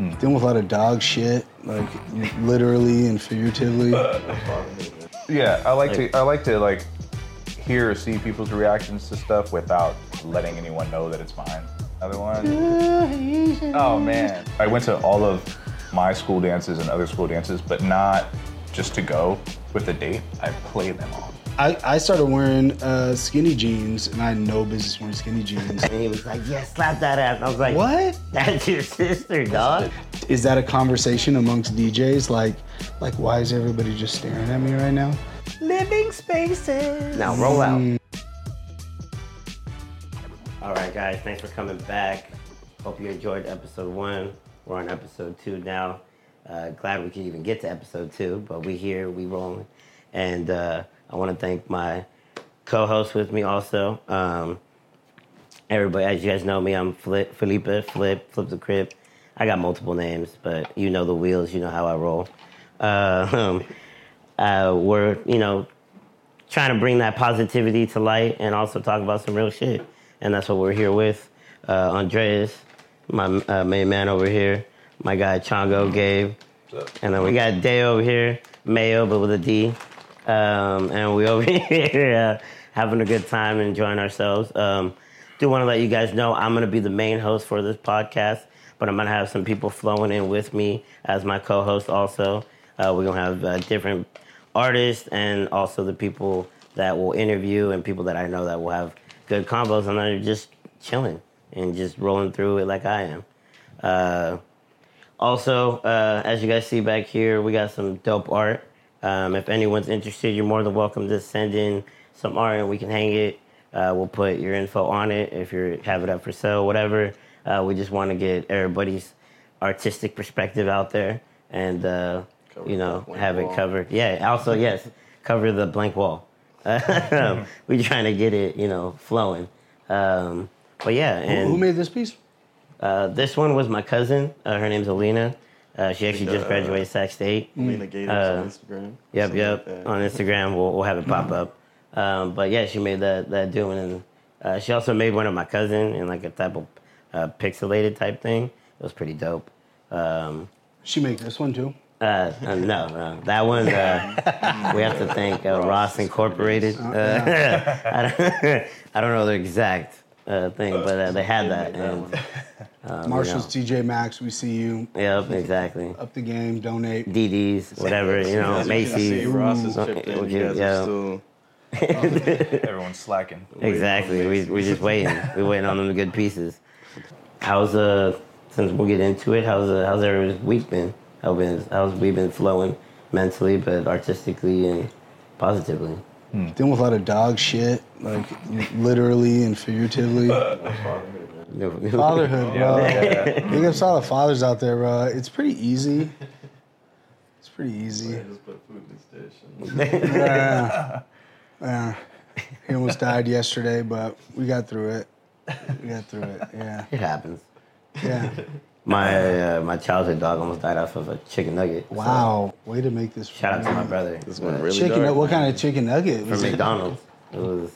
Hmm. Dealing with a lot of dog shit, like literally and figuratively. Yeah, I like to I like to like hear or see people's reactions to stuff without letting anyone know that it's mine. Otherwise, oh man, I went to all of my school dances and other school dances, but not just to go with a date. I played them all. I, I started wearing uh, skinny jeans, and I had no business wearing skinny jeans. And he was like, yeah, slap that ass. I was like, what? That's your sister, dog. Is that a conversation amongst DJs? Like, like why is everybody just staring at me right now? Living spaces. Now roll out. All right, guys, thanks for coming back. Hope you enjoyed episode one. We're on episode two now. Uh, glad we could even get to episode two, but we here, we rolling. And uh, I want to thank my co-host with me also. Um, everybody, as you guys know me, I'm Flip, Felipe, Flip, Flip the Crib. I got multiple names, but you know the wheels, you know how I roll. Uh, uh, we're, you know, trying to bring that positivity to light and also talk about some real shit. And that's what we're here with. Uh, Andreas, my uh, main man over here, my guy Chango, Gabe, and then we got Day over here, Mayo, but with a D. Um, and we over here uh, having a good time and enjoying ourselves. Um, do want to let you guys know I'm going to be the main host for this podcast, but I'm going to have some people flowing in with me as my co-host also. Uh, we're going to have uh, different artists and also the people that will interview and people that I know that will have good combos and they're just chilling and just rolling through it like I am. Uh, also, uh, as you guys see back here, we got some dope art. Um, if anyone's interested, you're more than welcome to send in some art and we can hang it. Uh, we'll put your info on it if you have it up for sale, whatever. Uh, we just want to get everybody's artistic perspective out there and, uh, you know, have it covered. Yeah, also, yes, cover the blank wall. We're trying to get it, you know, flowing. Um, but yeah, Who- and Who made this piece? uh, this one was my cousin. Uh, her name's Alina. Uh, she actually just Uh, graduated Sac State. Lena Gators Uh, on Instagram. Yep, yep. like. On Instagram, we'll, we'll have it pop up. Um, but yeah, she made that that doing, and uh, she also made one of my cousin in like a type of uh, pixelated type thing. It was pretty dope. Um, She made this one too. uh, uh, no, no, that one uh, we have to thank uh, Ross Incorporated. Uh, I, don't, I don't know the exact uh, thing, but uh, they had that. And, um, Marshall's TJ Maxx, we see you. you yep, exactly. Up the game, donate. DD's, whatever, you know, As you can see, Macy's. Ross has Uh, chipped in. okay, You guys yeah. are still Everyone's slacking. Exactly. We we're just waiting. We're waiting on them good pieces. How's uh since we'll get into it, how's uh, how's everyone's week been? How been how's we been flowing mentally but artistically and positively? Hmm. Dealing with a lot of dog shit, like literally and figuratively. Fatherhood, bro. Big ups to all the fathers out there, bro. It's pretty easy. It's pretty easy. just put food in his dish. and- Yeah. Yeah. He almost died yesterday, but we got through it. We got through it. Yeah. It happens. Yeah. My uh, my childhood dog almost died off of a chicken nugget. so Wow. Way to make this. shout out to my brother. This one really Chicken. dark. What kind of chicken nugget? From Was it, McDonald's. It was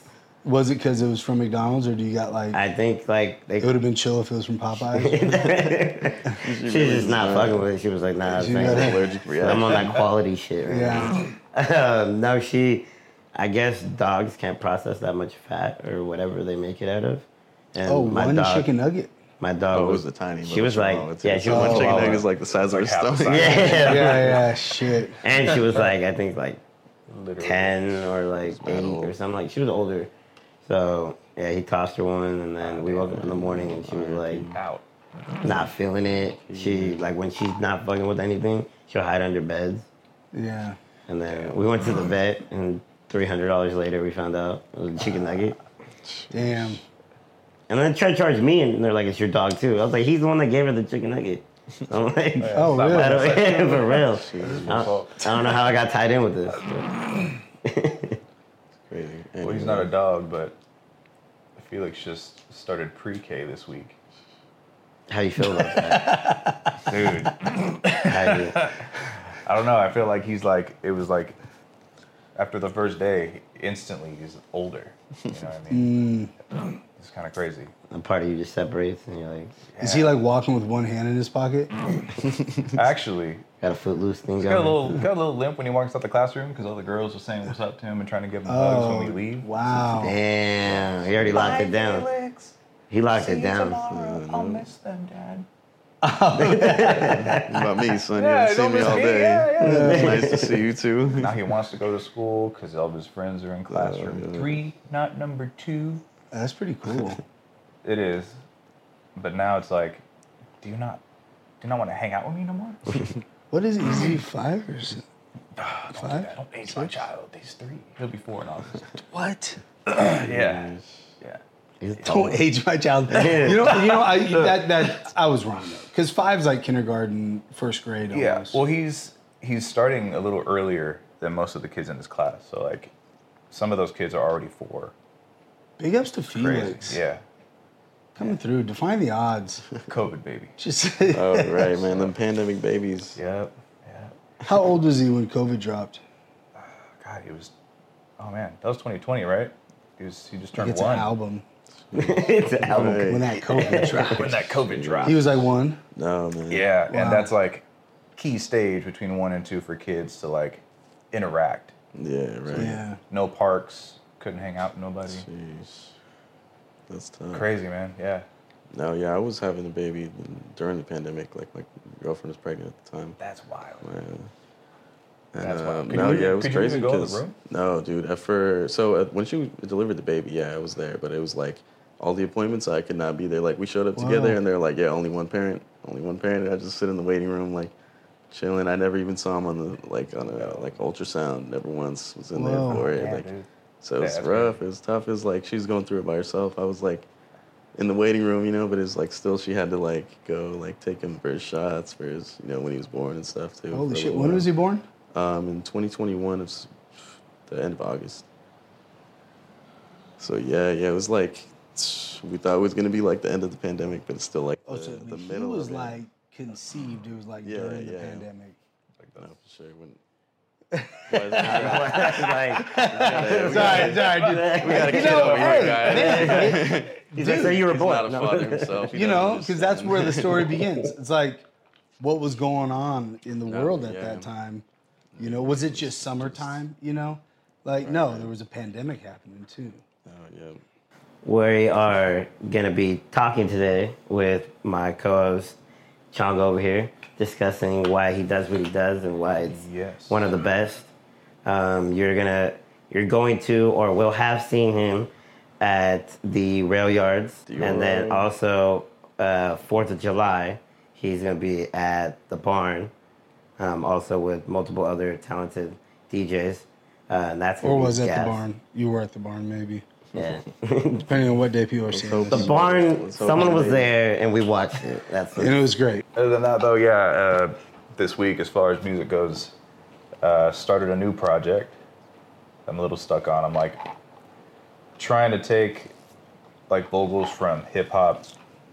was it because it was from McDonald's, or do you got like? I think like they it would have been chill if it was from Popeyes. she was just not fucking with it. She was like, nah, She thanks. got it. allergic I'm on that quality shit right yeah. now. Um, no, she. I guess dogs can't process that much fat or whatever they make it out of. And Oh, my one dog, chicken nugget. My dog Oh, it was, was a tiny. One. She was like, chihuahua, yeah, too. she was One a chicken chihuahua. nugget is like the size of her Like half stomach. yeah, Yeah, yeah. Shit. and she was like, I think like Literally. ten or like bad eight or something. Like she was older. So yeah, he tossed her one, and then we woke up in the morning, and she was like Out. not feeling it. She like when she's not fucking with anything, she'll hide under beds. Yeah. And then we went to the vet, and three hundred dollars later, we found out it was a chicken nugget. Damn. And then they tried to charge me, and they're like, "It's your dog too." I was like, "He's the one that gave her the chicken nugget." I'm like, Oh, Stop really? I don't, for real. It's I, your fault. I don't know how I got tied in with this. It's crazy. Well, he's not a dog, but Felix just started pre-K this week. How you feel about that? Dude, How you, I don't know. I feel like he's like it was like after the first day, instantly he's older. You know what I mean? Mm. It's kind of crazy. A part of you just separates, and you're like, Is he like walking with one hand in his pocket? Actually, got a footloose thing he's got a going. little got a little limp when he walks out the classroom because all the girls are saying what's up to him and trying to give him hugs Oh, when we oh, leave. wow. Damn, he already locked it down. He locked it down. I'll miss them, Dad. About me, son? Yeah, you haven't don't seen me miss all me. day. Yeah, yeah. nice to see you too. Now he wants to go to school because all of his friends are in classroom yeah. three, not number two. That's pretty cool. It is, but now it's like, do you not, do you not want to hang out with me no more? What is he? Is he five or six? Don't do Five? that. Don't age my child. He's three. He'll be four in August. What? yeah, yeah. He's Don't age my child. You know, you know, I, that that I was wrong though, because five's like kindergarten, first grade. Almost. Yeah. Well, he's he's starting a little earlier than most of the kids in his class. So like, some of those kids are already four. Big ups to Crazy. Felix Yeah. coming through, defying the odds. COVID baby. Just Oh right, man. Them pandemic babies. Yep. Yeah. how old was he when COVID dropped? God, he was. Oh man, that was 2020, right? He was. He just Like turned it's one. an album. it's an album. Right. When that COVID dropped, When that COVID dropped. he was like one. No man. Yeah, Wow. and that's like key stage between one and two for kids to like interact. Yeah. Right. Yeah. No parks, couldn't hang out with nobody. Jeez. That's tough. Crazy, man. Yeah. No, yeah, I was having a baby during the pandemic. Like my girlfriend was pregnant at the time. That's wild. Yeah. And, That's wild. um, no, you- yeah, it was crazy even go in the because room? no, dude. First, so uh, when she delivered the baby, yeah, I was there, but it was like all the appointments I could not be there. Like we showed up together, and they're like, yeah, only one parent, only one parent. And I just sit in the waiting room, like chilling. I never even saw him on the like on a like ultrasound. Never once was in Whoa. there for it. Yeah, like, dude. So it Yeah, was rough. crazy. It was tough. It was like she's going through it by herself. I was like in the waiting room, you know, but it's like still she had to like go like take him for his shots for his you know when he was born and stuff too. Holy shit! When was he born? Um, in 2021, it's the end of August. So yeah, yeah, it was like we thought it was gonna be like the end of the pandemic, but it's still like Oh, the, so the he middle was of it. like conceived. It was like Yeah, during the yeah. pandemic. no, for sure. When, like, sorry, sorry, dude. we got a kid know, over hey, here, guys. he's like, you were He's born. No. himself. You know, because that's where the story begins. It's like, what was going on in the No, world at yeah. that time? You know, was it just summertime? You know, like no, there was a pandemic happening too. Oh yeah. We are going to be talking today with my co host, Chango over here, discussing why he does what he does and why it's Yes. one of the best. Um, you're gonna, you're going to, or will have seen him at the rail yards, and then Dior. also uh, Fourth of July. He's gonna be at the barn, um, also with multiple other talented DJs. Uh, and that's Or was it gas. the barn? You were at the barn, maybe. Yeah. Depending on what day people are seeing hope this. The barn, Let's someone was there and we watched it. That's And it was great. Other than that, though, yeah, uh, this week, as far as music goes, uh, started a new project. I'm a little stuck on. I'm like trying to take like vocals from hip hop,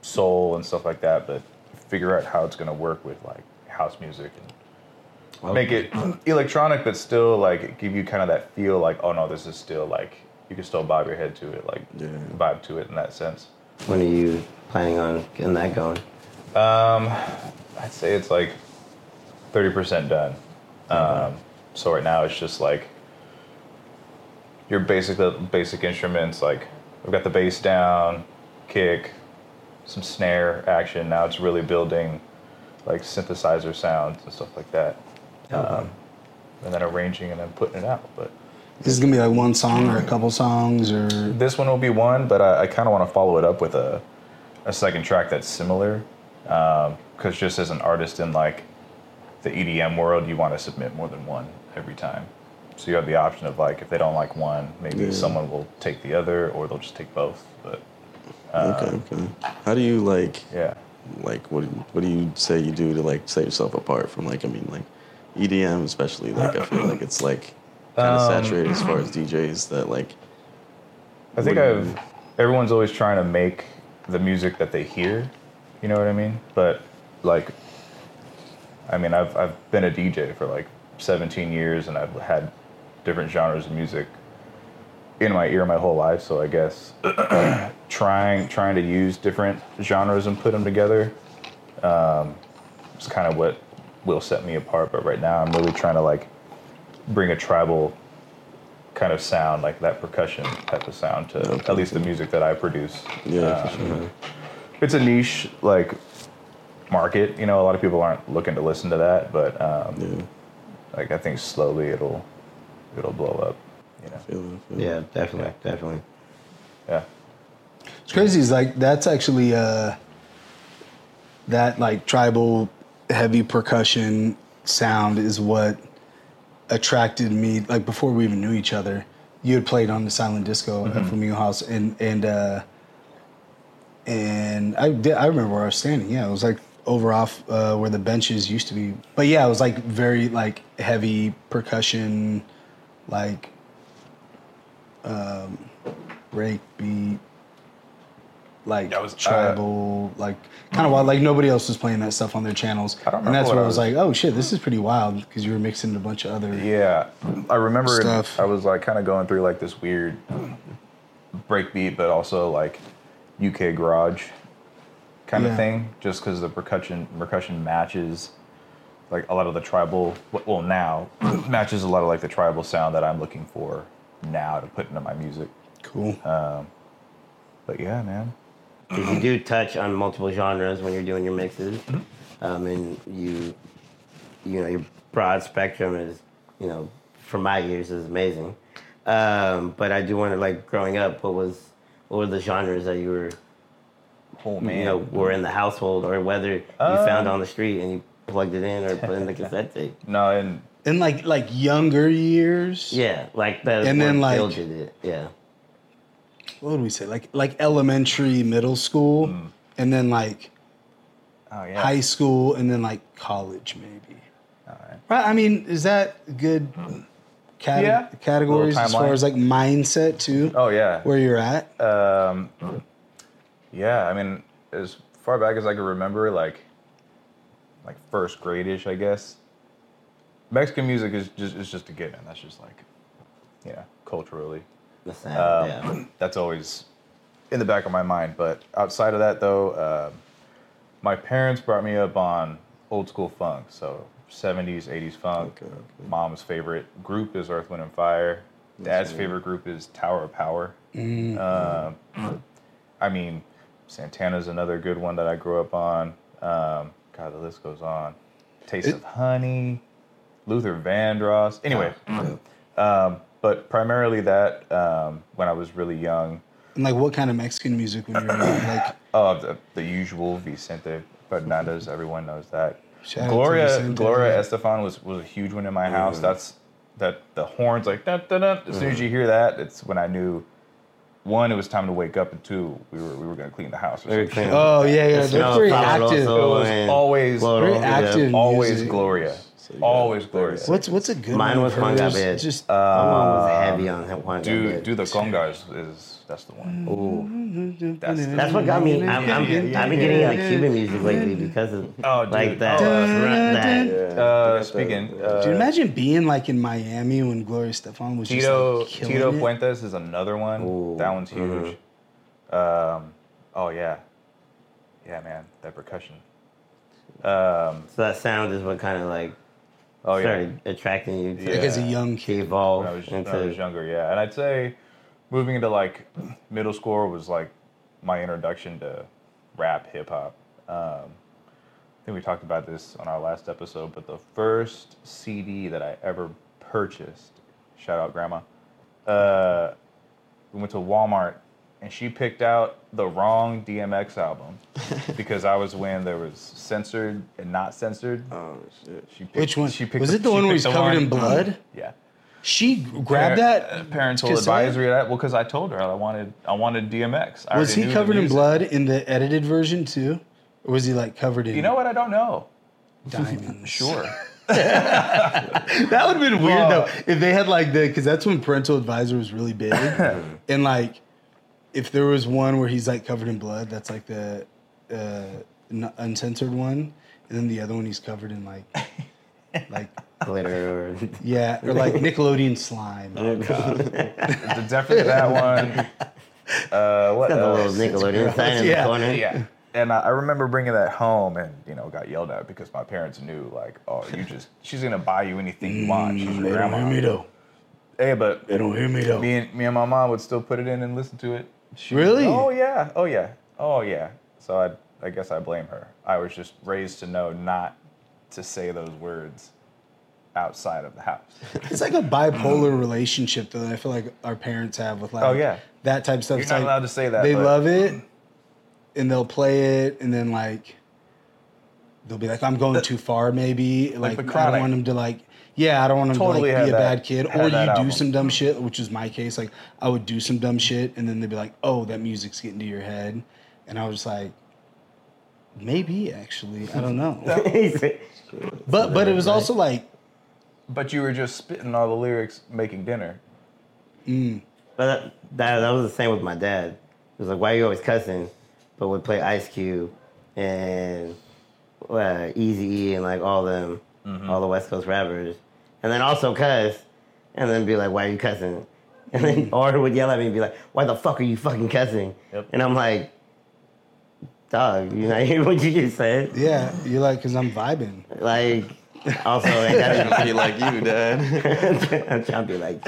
soul, and stuff like that, but figure out how it's gonna work with like house music and make it electronic, but still like give you kind of that feel like, oh no, this is still like you can still bob your head to it, like Yeah. vibe to it in that sense. when are you planning on getting that going? Um, I'd say it's like thirty percent done. Um, so right now it's just like your basic basic instruments. Like we've got the bass down, kick, some snare action. Now it's really building like synthesizer sounds and stuff like that. Um, and then arranging and then putting it out. But This is gonna be like one song or a couple songs or this one will be one, but I, I kind of want to follow it up with a, a second track that's similar. Um, because just as an artist in like the EDM world, you want to submit more than one every time. So you have the option of like if they don't like one, maybe Yeah. someone will take the other, or they'll just take both. But uh, Okay. Okay. How do you like? yeah, like what what do you say you do to like set yourself apart from like I mean like EDM especially like I feel like it's like kind of Um, saturated as far as DJs that like I think I've everyone's always trying to make the music that they hear. You know what I mean? But like, I mean, I've I've been a DJ for like 17 years, and I've had different genres of music in my ear my whole life. So I guess trying trying to use different genres and put them together um, is kind of what will set me apart. But right now, I'm really trying to like bring a tribal kind of sound, like that percussion type of sound, to at least the music that I produce. Yeah, for Um, sure. It's a niche like market. You know, a lot of people aren't looking to listen to that, but um, Yeah, like I think slowly it'll it'll blow up. You know, feel it, feel it. Yeah, definitely, definitely. yeah. It's crazy. Is like that's actually uh, that like tribal heavy percussion sound is what attracted me. Like before we even knew each other, you had played on the silent disco at Flamingo House, and and uh, and I did. I remember where I was standing. Yeah, it was like over off uh, where the benches used to be. But yeah, it was like very like heavy percussion, like um, break beat, like That was, uh, tribal, like kind of wild. Like nobody else was playing that stuff on their channels. I don't and that's where I was like, oh shit, this is pretty wild because you were mixing a bunch of other. Yeah, I remember Stuff. I was like kind of going through like this weird breakbeat, but also like UK garage kind Yeah. of thing, just because the percussion percussion matches like a lot of the tribal. Well, now matches a lot of like the tribal sound that I'm looking for now to put into my music. Cool. But yeah, man. Because you do touch on multiple genres when you're doing your mixes, Mm-hmm. um, and you, you know, your broad spectrum is, you know, for my ears is amazing. Um, but I do wonder, like, growing up, what was, what were the genres that you were, Oh man. you know, were in the household, or whether you Um, found on the street and you plugged it in or put in the cassette tape? no, and In like like younger years. Yeah, like that. And then, like- filtered it. Yeah. What would we say? Like like elementary, middle school, Mm. and then like oh yeah. high school, and then like college maybe. All right. Right. I mean, is that good cate- Yeah. categories as far as like mindset too? Oh yeah. Where you're at? Um, yeah, I mean, as far back as I can remember, like, like first grade-ish, I guess. Mexican music is just is just a given. That's just like, you know, culturally, The sound. um, yeah. that's always in the back of my mind. But outside of that, though, um my parents brought me up on old school funk, so '70s, '80s funk. Okay, okay. Mom's favorite group is Earth, Wind, and Fire. Dad's favorite group is Tower of Power. Um, I mean, Santana's another good one that I grew up on. Um, God, the list goes on. Taste It- of Honey, Luther Vandross. Anyway, um, but primarily that um, when I was really young. And like what kind of Mexican music when you're like? Oh, the, the usual Vicente Fernandez. Everyone knows that. Shout Gloria Vicente. Gloria Estefan was, was a huge one in my house. That's that the horns like da, da, da. As soon as you hear that, it's when I knew. One, it was time to wake up, and two, we were we were gonna clean the house. Or Very some clean. shit. Oh yeah, yeah. They're very active. It was always- Floro, Very yeah. active. Always music. Gloria. So Always very Gloria. What's what's a good Mine one was of Juan hers? Gabriel. Just My mom was heavy on Juan Do Gabriel. do the congas is that's the one. Ooh. That's That's what got me. I'm, I'm, Yeah, yeah, yeah, I've been yeah, getting yeah. into Cuban music lately because of Oh, dude. like that. Oh, that Yeah, Uh, speaking, got that, uh, Dude, imagine being like in Miami when Gloria Estefan was just Tito like, killing Tito it. Puentes is another one. Ooh, That one's huge. Um, oh yeah, yeah, man, that percussion. Um, so that sound is what kind of like oh yeah, started attracting you to, Yeah. Like as a young to kid. evolve when I was, when. I was younger, yeah, and I'd say moving into like middle school was like my introduction to rap, hip hop. Um, I think we talked about this on our last episode, but the first CD that I ever purchased, shout out grandma, uh, we went to Walmart and she picked out the wrong DMX album because I was when there was censored and not censored. Oh shit. She picked, Which one? She picked Was the- it the one where picked he's covered one- in blood? Yeah. She grabbed Par- uh, that parental cassette? advisory. That well, because I told her I wanted I wanted DMX. I Was he covered in blood in the edited version too, or was he like covered in You know what? I don't know. diamonds? Sure. That would have been weird Well- though if they had like the because that's when parental advisor was really big, and like if there was one where he's like covered in blood, that's like the uh, n- uncensored one, and then the other one he's covered in like like glitter or Yeah, or like Nickelodeon slime. Definitely that one. Uh, what got the little? Nickelodeon sign in Yeah. the corner. Yeah. And I I remember bringing that home and, you know, got yelled at because my parents knew, like, oh, you just, she's going to buy you anything you want. She's your They don't hear grandma. me though. Hey, but They don't hear me though. me and, me and my mom would still put it in and listen to it. She- Really? Oh, yeah. Oh, yeah. Oh, yeah. So I, I guess I blame her. I was just raised to know not to say those words outside of the house. It's like a bipolar relationship though. That I feel like our parents have with like Oh, yeah. that type of stuff. You're It's not like, allowed to say that, They but- love it, and they'll play it, and then like they'll be like, "I'm going too far, maybe." Like, the I don't want them to like. Yeah, I don't want them Totally to like be a that- bad kid, or that you do album. some dumb shit, which is my case. Like I would do some dumb shit, and then they'd be like, "Oh, that music's getting to your head," and I was just like, "Maybe actually, I don't know." but but it was also like But you were just spitting all the lyrics making dinner. Mm. But that, that that was the same with my dad. It was like, why are you always cussing? But would play Ice Cube and uh, Easy E and like all them, all the West Coast rappers, and then also cuss, and then be like, why are you cussing? And then or would yell at me and be like, why the fuck are you fucking cussing? Yep. And I'm like, dog, you not hear what you just said? yeah, you're like, "Cause I'm vibing." Like, also, I gotta Be like you, Dad. I'm trying to be like,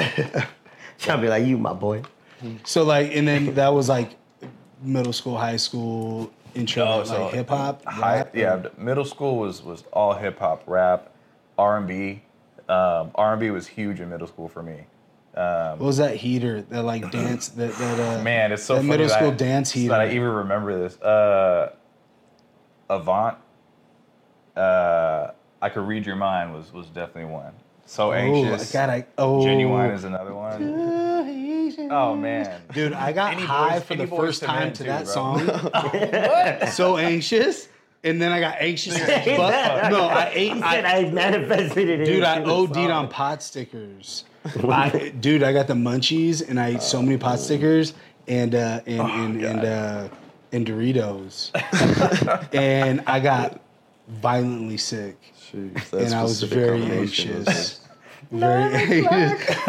trying to be like you, my boy. So like, and then that was like middle school, high school intro, like so hip hop. High, yeah, the middle school was was all hip hop, rap, R and B. Um, R and B was huge in middle school for me. What was that heater? That like dance? That that uh, Man, it's so that middle school I, dance heater. that I even remember this. Uh, Avant. Uh, I could read your mind was was definitely one. So anxious. oh, anxious. God, I oh, Genuine is another one. Oh man. Dude, I got Any high Boys- for the first time to too, that bro. song. so anxious, and then I got anxious as fuck. No, I ate. I, I manifested it. dude, I OD'd song. on pot stickers. I, dude, I got the munchies, and I ate so many pot stickers and uh, and Oh, and and, uh, and Doritos, and I got violently sick. Jeez, that's and I was specific very combination was anxious. Very anxious.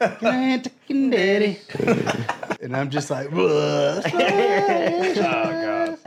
Daddy. Daddy. And I'm just like, Oh god.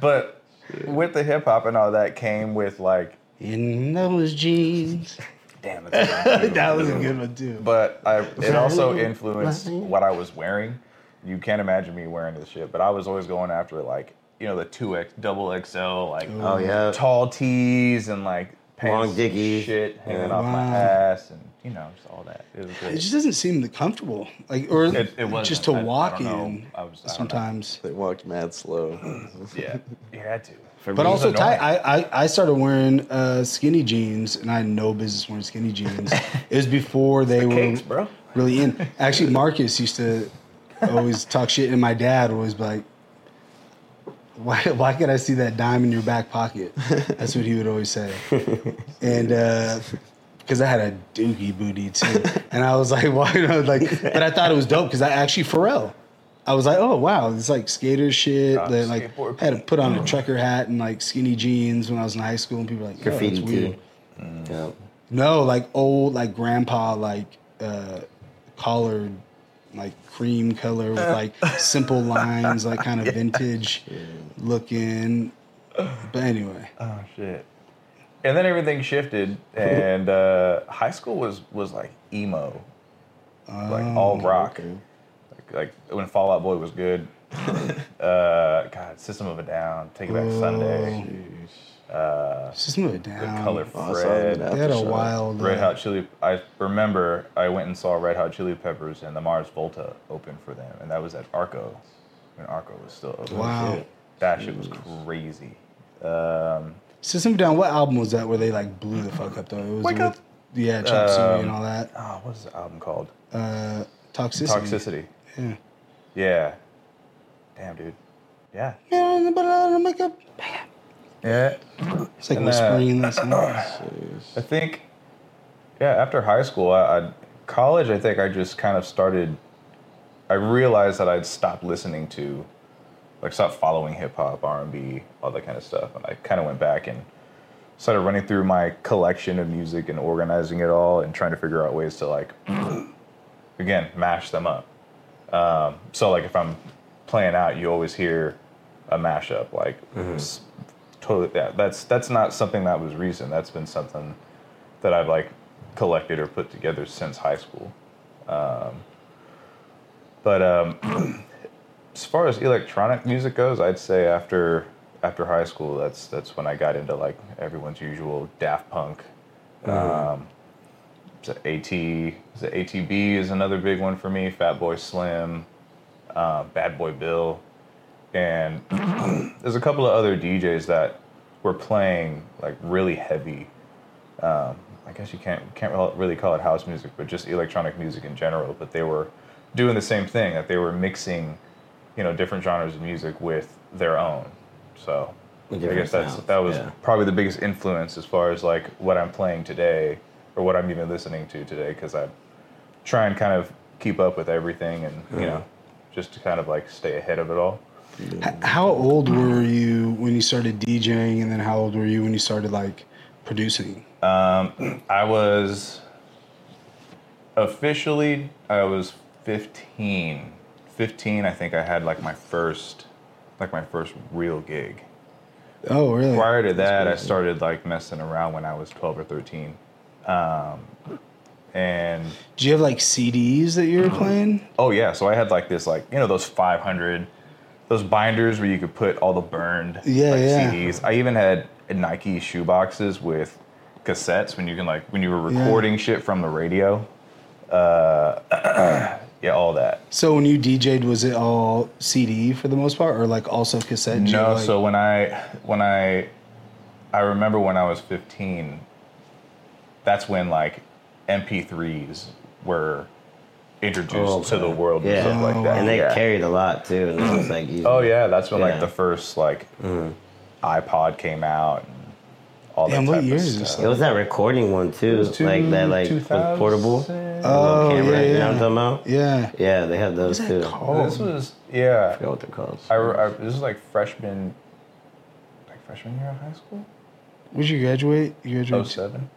But with the hip hop and all that came with like, in those jeans. damn, that's a. That was a good one too. but I, it also influenced what I was wearing. You can't imagine me wearing this shit, but I was always going after like you know the two X, double XL, like Oh yeah. tall tees and like pants Long and dickies. shit hanging Yeah. off my ass, and you know just all that. It was It just doesn't seem comfortable, like or It- it wasn't. just to I- I walk don't in. I was- I sometimes, They walk mad slow. Yeah, you had to. For but me, also was tight. I, I I started wearing uh, skinny jeans, and I had no business wearing skinny jeans. it was before they were Cakes, bro. really in. Actually, Marcus used to always talk shit, and my dad was like, "Why why could I see that dime in your back pocket?" That's what he would always say, and. uh because I had a dookie booty too, and I was like, "Why not?" Like, but I thought it was dope because I actually Pharrell. I was like, "Oh wow, it's like skater shit." Oh, that like skateboard had to put on a trucker hat and like skinny jeans when I was in high school, and people were like, "Oh, graffiti that's weird." too. Yeah. No, like old, like grandpa, like uh, collared, like cream color with like simple lines, like kind of vintage looking. But anyway, Oh shit. And then everything shifted, and uh, high school was was like emo, like all rock. okay. Like, like when Fall Out Boy was good. uh, God, System of a Down, Taking Back Sunday, system of a Down. The. Color Oh, Fred, that They had a Aftershock. wild. Red uh, Hot Chili. I remember I went and saw Red Hot Chili Peppers and the Mars Volta open for them, and that was at Arco when Arco was still open. Wow. That shit was crazy. Um, System of Down. What album was that where they like blew the fuck up though? It was Wake with, Up. Yeah, Chop Suey and Um, all that. oh, what is the album called? Uh, Toxicity. Toxicity. Yeah. Yeah. Damn, dude. Yeah. Yeah, but I don't make up. Yeah. It's like And, whispering in that song. I think, yeah, after high school, I, I college, I think I just kind of started. I realized that I'd stopped listening to, like, stopped following hip hop, R and B, all that kind of stuff, and I kind of went back and started running through my collection of music and organizing it all and trying to figure out ways to like again mash them up. Um, so like if I'm playing out, you always hear a mashup. Like s- totally, yeah. That's that's not something that was recent. That's been something that I've like collected or put together since high school. Um, but um, as far as electronic music goes, I'd say after after high school, that's that's when I got into like everyone's usual Daft Punk. Um, is it AT? Is it ATB is another big one for me. Fatboy Slim, uh, Bad Boy Bill, and there's a couple of other DJs that were playing like really heavy. Um, I guess you can't can't really call it house music, but just electronic music in general. But they were doing the same thing that they were mixing, you know, different genres of music with their own. So I Different guess that's sounds, that was yeah. probably the biggest influence as far as like what I'm playing today or what I'm even listening to today because I try and kind of keep up with everything and you know just to kind of like stay ahead of it all. How old were you when you started DJing, and then how old were you when you started like producing? Um, I was officially I was 15. 15 I think I had like my first like my first real gig. Oh, really? Prior to that I started like messing around when I was 12 or 13. Um, and do you have like CDs that you were playing? Oh yeah, so I had like this like you know those 500 those binders where you could put all the burned Yeah, like, yeah. CDs. I even had Nike shoe boxes with cassettes when you can like when you were recording shit from the radio. Uh, yeah, all that. So when you DJ'd, was it all CD for the most part, or like also cassette? No, like- so when I when I I remember when I was 15, that's when like MP3s were introduced Oh, to the okay. world and Yeah. stuff like that. And they yeah. carried a lot too. And it was like oh, easy. Oh yeah, that's when Yeah. like the first like mm-hmm. iPod came out and all Damn, that what type year of is this stuff. It was that recording one too, was two- like that, like was 2000. portable oh camera. yeah, You know yeah, what I'm talking about? yeah. Yeah, they had those What's too. called? This was yeah. I forgot what they're called. I, I this was like freshman, like freshman year of high school. Would you graduate? You Oh graduated. seven.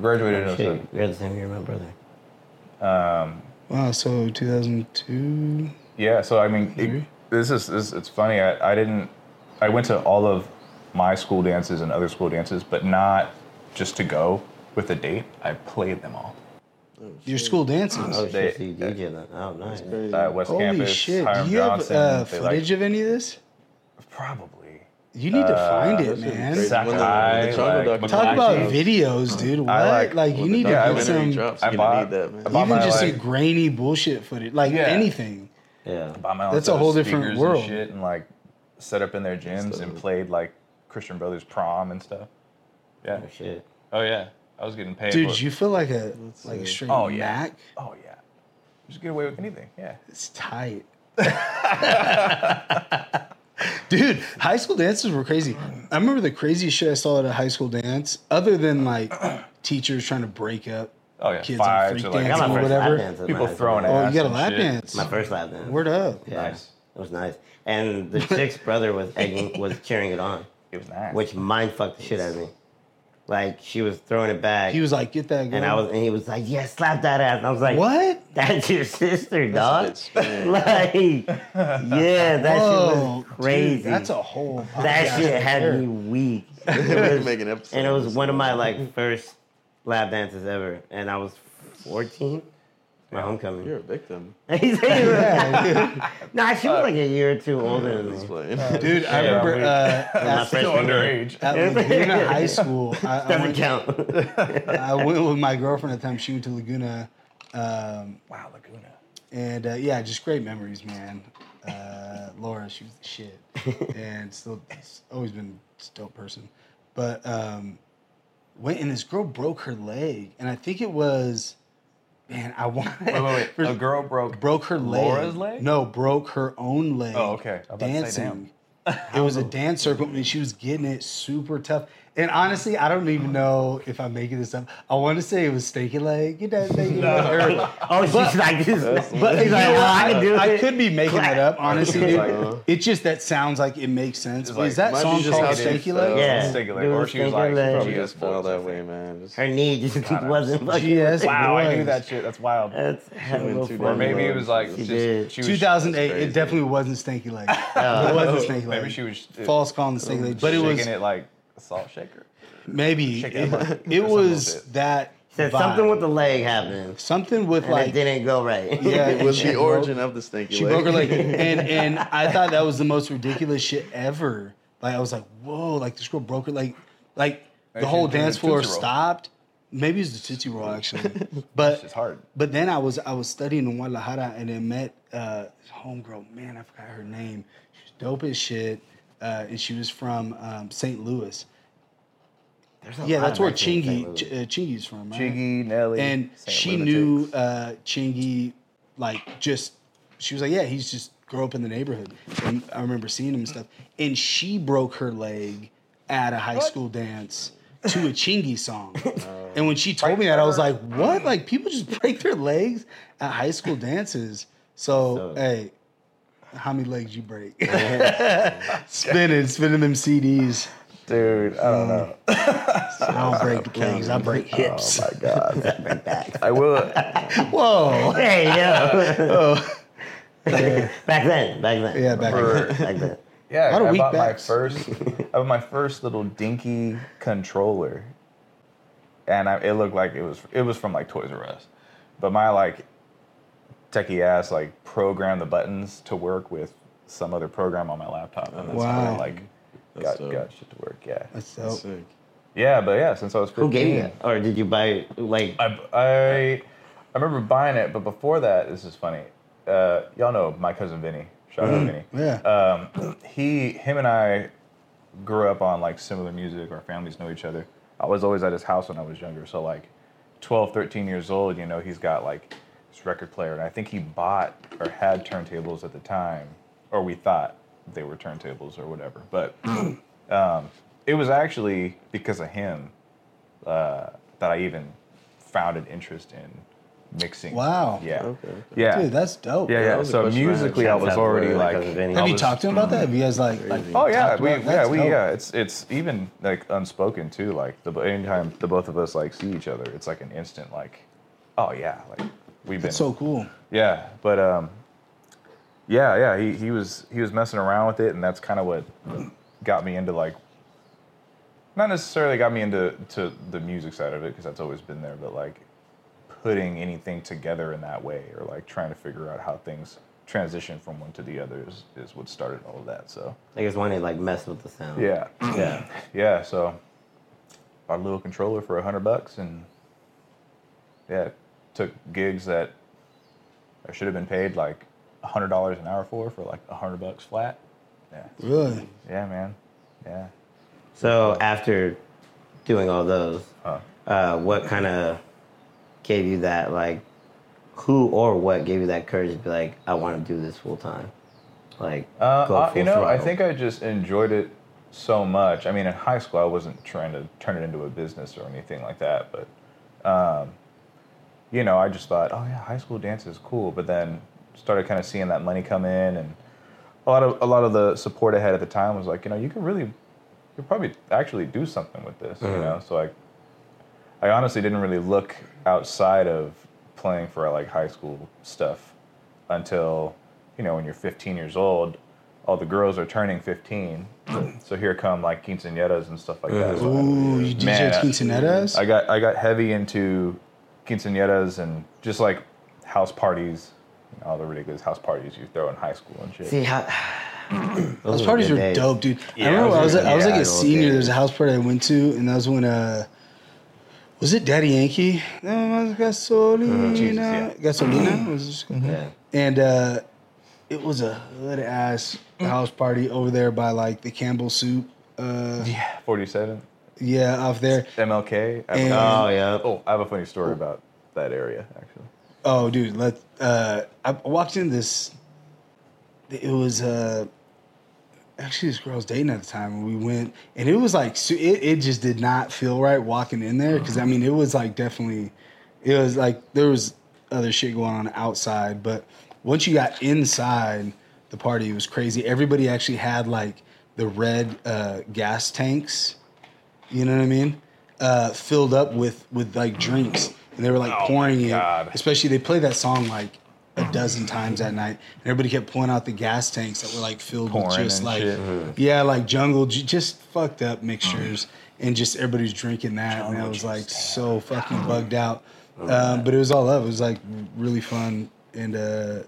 Graduated in Shit, 07. we had the same year, my brother. Um, Wow, so 2002. Yeah, so I mean, it, Three? this is this, it's funny. I, I didn't. I went to all of my school dances and other school dances, but not just to go with a date. I played them all. Your school dances. Oh They- shit, so you DJ then. Oh nice. Uh, West Holy Campus, shit! Hiram Do you have Johnson. uh, they, like- footage of any of this? Probably. You need to find it, man. crazy. Sakai, When the- the like, Talk about drops- videos, dude. What? Like, like- you need to Yeah, get some, drops, I you're bought- gonna need that, man. I bought even my, just like- some grainy bullshit footage, like Yeah. anything. Yeah. Bought my own That's a whole different speakers world. And shit, and like set up in their gyms and played like Christian Brothers prom and stuff. Yeah. Oh shit. Oh yeah. I was getting paid. Dude, for- you feel like a like a see. straight Oh, yeah. Mac? Oh yeah. Just get away with anything. Yeah. It's tight. Dude, high school dances were crazy. I remember the craziest shit I saw at a high school dance, other than like teachers trying to break up Oh yeah. kids on Fives freak or like dancing I or my first whatever. dance at people my high throwing school. Oh, you got a and lap shit. dance. My first lap dance. Word up. Yeah. Nice. It was nice. And the chick's brother was egging, was cheering it on, It was nice. which mind fucked the shit out of me. Like she was throwing it back, He was like, "Get that." Girl. and I was, and he was like, "Yeah, slap that ass." And I was like, what? That's your sister, dog." That's a bit strange. like, yeah, that Whoa, shit was crazy. Dude, that's a whole. that podcast shit right had there. me weak. We can make an episode. and it was one of my like first lap dances ever, and I was 14. My homecoming. You're a victim. He's Yeah, nah, she was like a year or two older than Just me. dude. I Yeah, remember we- uh, My at, freshman year. underage. at Laguna High School. I, I, Doesn't went, count. I went with my girlfriend at the time. She went to Laguna, um, Wow, Laguna. and uh, yeah, just great memories, man. Uh, Laura, she was the shit, and still it's always been a dope person. But um, went and this girl broke her leg, and I think it was, man, I want. Wait, wait, wait. A girl broke. broke her leg. Laura's leg? No, broke her own leg. Oh, okay. I was about to say, Dancing. it was a dance circle, and she was getting it super tough. And honestly, I don't even know if I'm making this up. I want to say it was Stinky Leg. You know, Stinky Leg. or- Oh, she's like this. But He's like, know oh. I can do I it. could be making that up, honestly. dude. Like- It's just that sounds like it makes sense. It's is like- that song just called how Stinky they Leg? felt. Yeah. Stinky leg. Dude, Or she was stinky like, leg. Probably GS just fell that way, man. Just, Her knee just wasn't fucking. GS Wow, I knew that shit. That's wild. That's hella too funny. Or maybe it was like She just, did. she was 2008. It definitely wasn't Stinky Leg. Oh. it wasn't Stinky Leg. Maybe she was uh, false calling the Stinky Leg, but it was shaking it like a salt shaker. maybe Shake it, that it was that Said vibe. something with the leg happening, something with and like it didn't go right. yeah, it was she the broke- origin of the stinky She leg. broke her leg, and and I thought that was the most ridiculous shit ever. Like I was like, whoa! Like this girl broke her leg, like the whole she was doing dance floor stopped. Maybe it was the Tootsie Roll actually, but It's hard. But then I was I was studying in Guadalajara and then met uh, homegirl. Man, I forgot her name. She's dope as shit, uh, and she was from um, St. Louis. There's a Yeah, that's where Chingy St. Ch- uh, Chingy's from. Right? Chingy, Nelly, and Saint she Lunatics. knew uh, Chingy, like just she was like, yeah, he's just grew up in the neighborhood. And I remember seeing him and stuff. And she broke her leg at a high school dance to a Chingy song. and when she told me that, I was like, what? Like people just break their legs at high school dances. So, So- hey. How many legs you break? spinning, spinning them CDs. Dude, I don't know. I don't break the legs, I break hips. Oh my god. Bring back. I will. Whoa. Hey yo. Oh. back then. Back then. Yeah, back For- then. Back then. Yeah, I bought backs. my first. I bought my first little dinky controller, and I, it looked like it was it was from like Toys R Us, but my like techie ass like program the buttons to work with some other program on my laptop, and that's how I like That's got dope. got shit to work. Yeah, That's That's sick. yeah, but yeah, since I was 15, Who gave you that? Or did you buy it like I, I I remember buying it, but before that, this is funny. Uh, y'all know my cousin Vinny. Shout out Vinny. Yeah. Um, he, him, and I grew up on like similar music. Our families know each other. I was always at his house when I was younger. So like 12, 13 years old, you know, he's got like this record player, and I think he bought or had turntables at the time, or we thought they were turntables or whatever. But um, it was actually because of him uh, that I even found an interest in mixing. Wow. Yeah. Okay. Yeah. Dude, that's dope. yeah, that yeah. was a So question I had. musically, I was already my like. Have I you was- talked to him about that? Have you guys like, like Oh yeah, we about- yeah we dope. yeah. It's it's even like unspoken too. Like the anytime the both of us like see each other, it's like an instant like, oh yeah, like we've been That's so cool. yeah. But um, yeah yeah he he was he was messing around with it, and that's kind of what got me into like. Not necessarily got me into to the music side of it because that's always been there, but like putting anything together in that way or like trying to figure out how things transition from one to the other is, is what started all of that. So I guess when they like mess with the sound. yeah, Yeah. yeah. So bought a little controller for a hundred bucks, and yeah, took gigs that I should have been paid like a hundred dollars an hour for for like a hundred bucks flat. Yeah, Really? yeah, man. Yeah. So after doing all those, Huh. uh, what kind of gave you that like who or what gave you that courage to be like, I want to do this full time? Like Uh, go uh, you know, I think I just enjoyed it so much. I mean, in high school, I wasn't trying to turn it into a business or anything like that, but um, you know, I just thought, oh yeah, high school dance is cool. But then started kind of seeing that money come in, and a lot of a lot of the support I had at the time was like, you know, you can really, you could probably actually do something with this, you know. Mm-hmm. So I, I honestly didn't really look outside of playing for like high school stuff until you know when you're 15 years old all the girls are turning 15 mm. so here come like quinceañeras and stuff like that So I- Ooh, you DJ Man, I- quinceañeras? I got I got heavy into quinceañeras and just like house parties you know, all the ridiculous house parties you throw in high school and shit see how Those parties were dope, dude. Yeah, I remember I was, those I was like yeah, a those senior. days. There's a house party I went to, and that was when uh, was it Daddy Yankee? No, Gasolina. Jesus, yeah. Gasolina was this- Yeah. and uh, it was a hood ass house party over there by like the Campbell Soup. Uh, yeah 47 yeah, off there. MLK I have, And- Oh yeah. oh I have a funny story about that area actually Oh, dude, let uh, I walked in this. It was uh, actually this girl was dating at the time and we went and it was like su- it, it just did not feel right walking in there because i mean it was like definitely it was like there was other shit going on outside but once you got inside the party it was crazy everybody actually had like the red uh, gas tanks you know what i mean? Uh, filled up with with like drinks. And they were like Oh pouring it. Especially they played that song like a dozen times that night. And everybody kept pulling out the gas tanks that were like filled with just like shit. yeah like jungle ju- just fucked up mixtures. And just everybody's drinking that. And I was like so fucking bugged out. Um, but it was all up it was like really fun. And uh,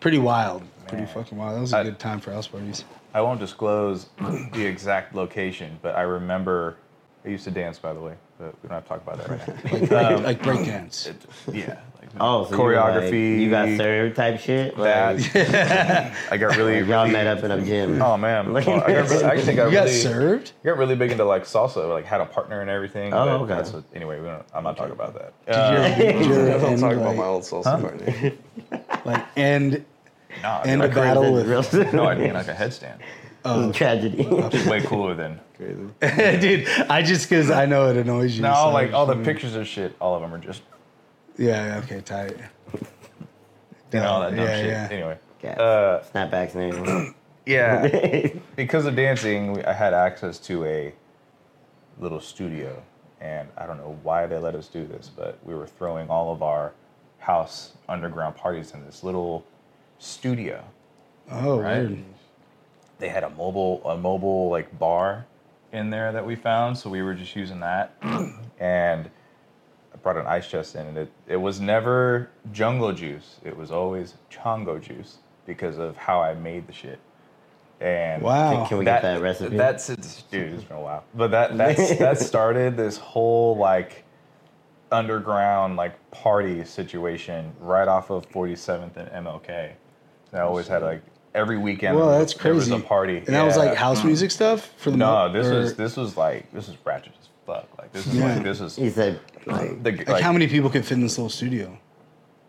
pretty wild. Pretty fucking wild. That was a I- good time for house parties I won't disclose the exact location, but I remember. I used to dance, by the way, but we don't have to talk about that right now. like, like breakdance yeah, like Oh, so you like- choreography. You, got served type shit. Like, that. I got really. y'all really- met up in a gym. Oh man, Well, I, got, really- I actually got you got served I got really big into like salsa, like had a partner and everything. Oh, but okay. that's what- anyway, we don't, I'm not talking about that. Did Uh, you ever- did you ever I'm end, talking about my old salsa partner. like and nah, and like, a battle Real- with no, I mean like a headstand. Oh. Tragedy. Way cooler than. Crazy. dude I just because I know it annoys you No, so like all the mean- pictures of shit, all of them are just yeah yeah, okay tight you all that dumb yeah shit. yeah Anyway, Yeah. uh, Snapbacks and everything. yeah, because of dancing, we, I had access to a little studio, and I don't know why they let us do this, but we were throwing all of our house underground parties in this little studio. oh Right. weird They had a mobile a mobile like bar in there that we found, so we were just using that, and I brought an ice chest in, and it it was never jungle juice. It was always Chango juice because of how I made the shit. And wow Can we get that recipe? That's dude, it's been a while, but that that's that started this whole like underground like party situation right off of 47th and MLK. I always had like every weekend. Well, that's crazy. there was crazy. a party, And that was like Yeah. house music stuff for the No, mo- this or- was this was like this is ratchet as fuck. Like this is Yeah. like this is he said, like, the like, like, how many people could fit in this little studio?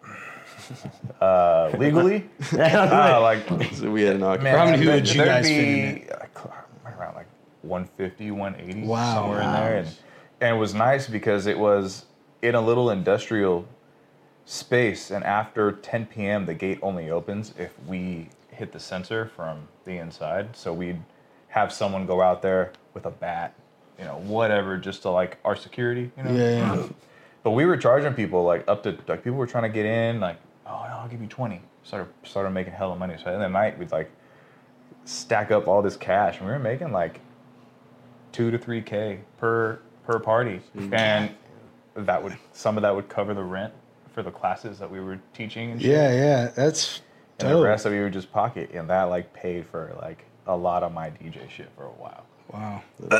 uh, legally. uh, like So we had an occupancy. Man, How many people there- you there'd guys fit be, in uh, around like 150, 180, Wow. somewhere in Wow. there, and and it was nice because it was in a little industrial space, and after 10 p.m. the gate only opens if we hit the sensor from the inside. So we'd have someone go out there with a bat, you know, whatever, just to like our security, you know. Yeah, yeah. But we were charging people like up to like people were trying to get in like oh no I'll give you twenty started started making hella money so in the night we'd like stack up all this cash and we were making like two to three k per per party and that would some of that would cover the rent for the classes that we were teaching and shit. Yeah, yeah. That's and the dope. rest of it we would just pocket and that like paid for like a lot of my DJ shit for a while Wow.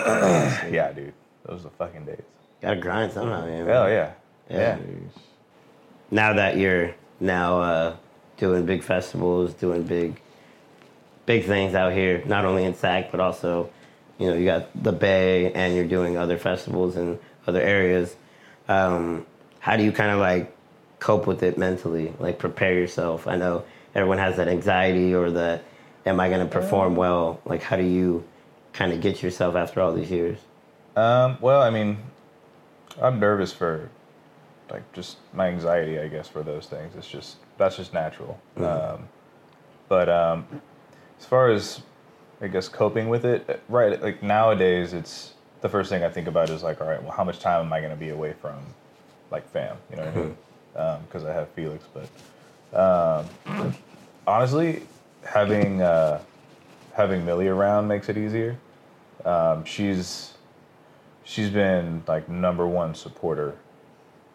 yeah dude those are the fucking days gotta grind somehow, man. hell yeah Yeah. yeah, Now that you're now uh, doing big festivals, doing big, big things out here, not only in SAC but also, you know, you got the Bay and you're doing other festivals in other areas. Um, how do you kind of like cope with it mentally? Like prepare yourself. I know everyone has that anxiety or that, am I going to perform well? Like how do you kind of get yourself after all these years? Um, well, I mean, I'm nervous for like just my anxiety, I guess, for those things. It's just that's just natural. Um, but um, as far as I guess coping with it, right? Like nowadays, it's the first thing I think about is like, all right, well, how much time am I going to be away from like fam? You know what I mean? Because I have Felix, but um, honestly, having uh, having Millie around makes it easier. Um, she's she's been like number one supporter,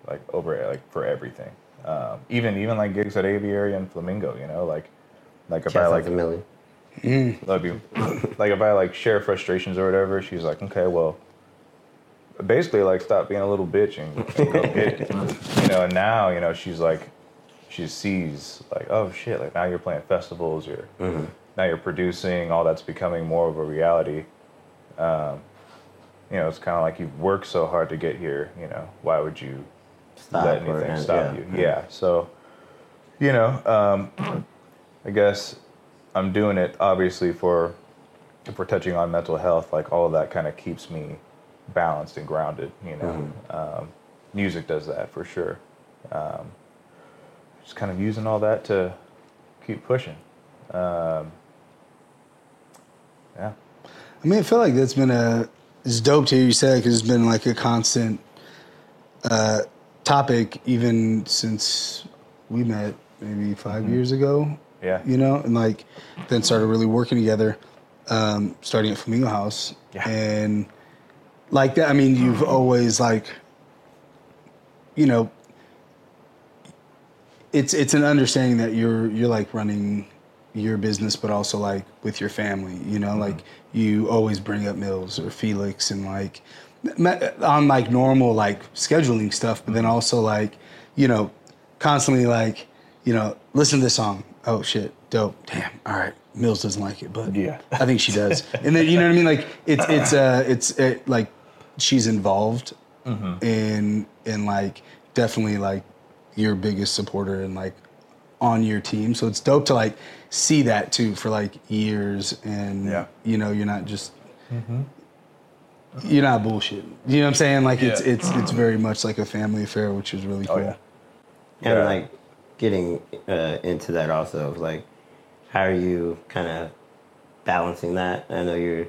like over like for everything. Um, even even like gigs at Aviary and Flamingo, you know, like like if I like Millie. love you, like if I like share frustrations or whatever, she's like, okay, well, basically like stop being a little bitch and, and go get it, you know. And now you know she's like, she sees like, oh shit, like now you're playing festivals, you're now you're producing, all that's becoming more of a reality Um, you know, it's kind of like you've worked so hard to get here. You know, why would you Stop let anything and- stop yeah. you? Yeah. So, you know, um, I guess I'm doing it obviously for if we're touching on mental health, like all of that kind of keeps me balanced and grounded. You know, um, music does that for sure. Um, just kind of using all that to keep pushing. Um, yeah. I mean, I feel like that's been a it's dope to hear you say because it's been like a constant uh, topic even since we met maybe 5 years ago. Yeah. you know, and like then started really working together, um, starting at Flamingo House, Yeah. and like that. I mean, you've mm-hmm. always like, you know, it's it's an understanding that you're you're like running your business, but also like with your family. You know, mm-hmm. like you always bring up Mills or Felix and like on like normal like scheduling stuff, but then mm-hmm. also like you know constantly like you know listen to this song. Oh shit, dope. Damn. All right. Mills doesn't like it, but Yeah. I think she does. and then you know what I mean? Like it's it's uh it's it, like she's involved in in like definitely like your biggest supporter and like on your team. So it's dope to like see that too for like years and Yeah. you know you're not just you're not bullshit. You know what I'm saying? Like it's Yeah. it's it's very much like a family affair, which is really cool. Oh yeah. And Yeah. like getting uh, into that also, of, like how are you kind of balancing that? I know you're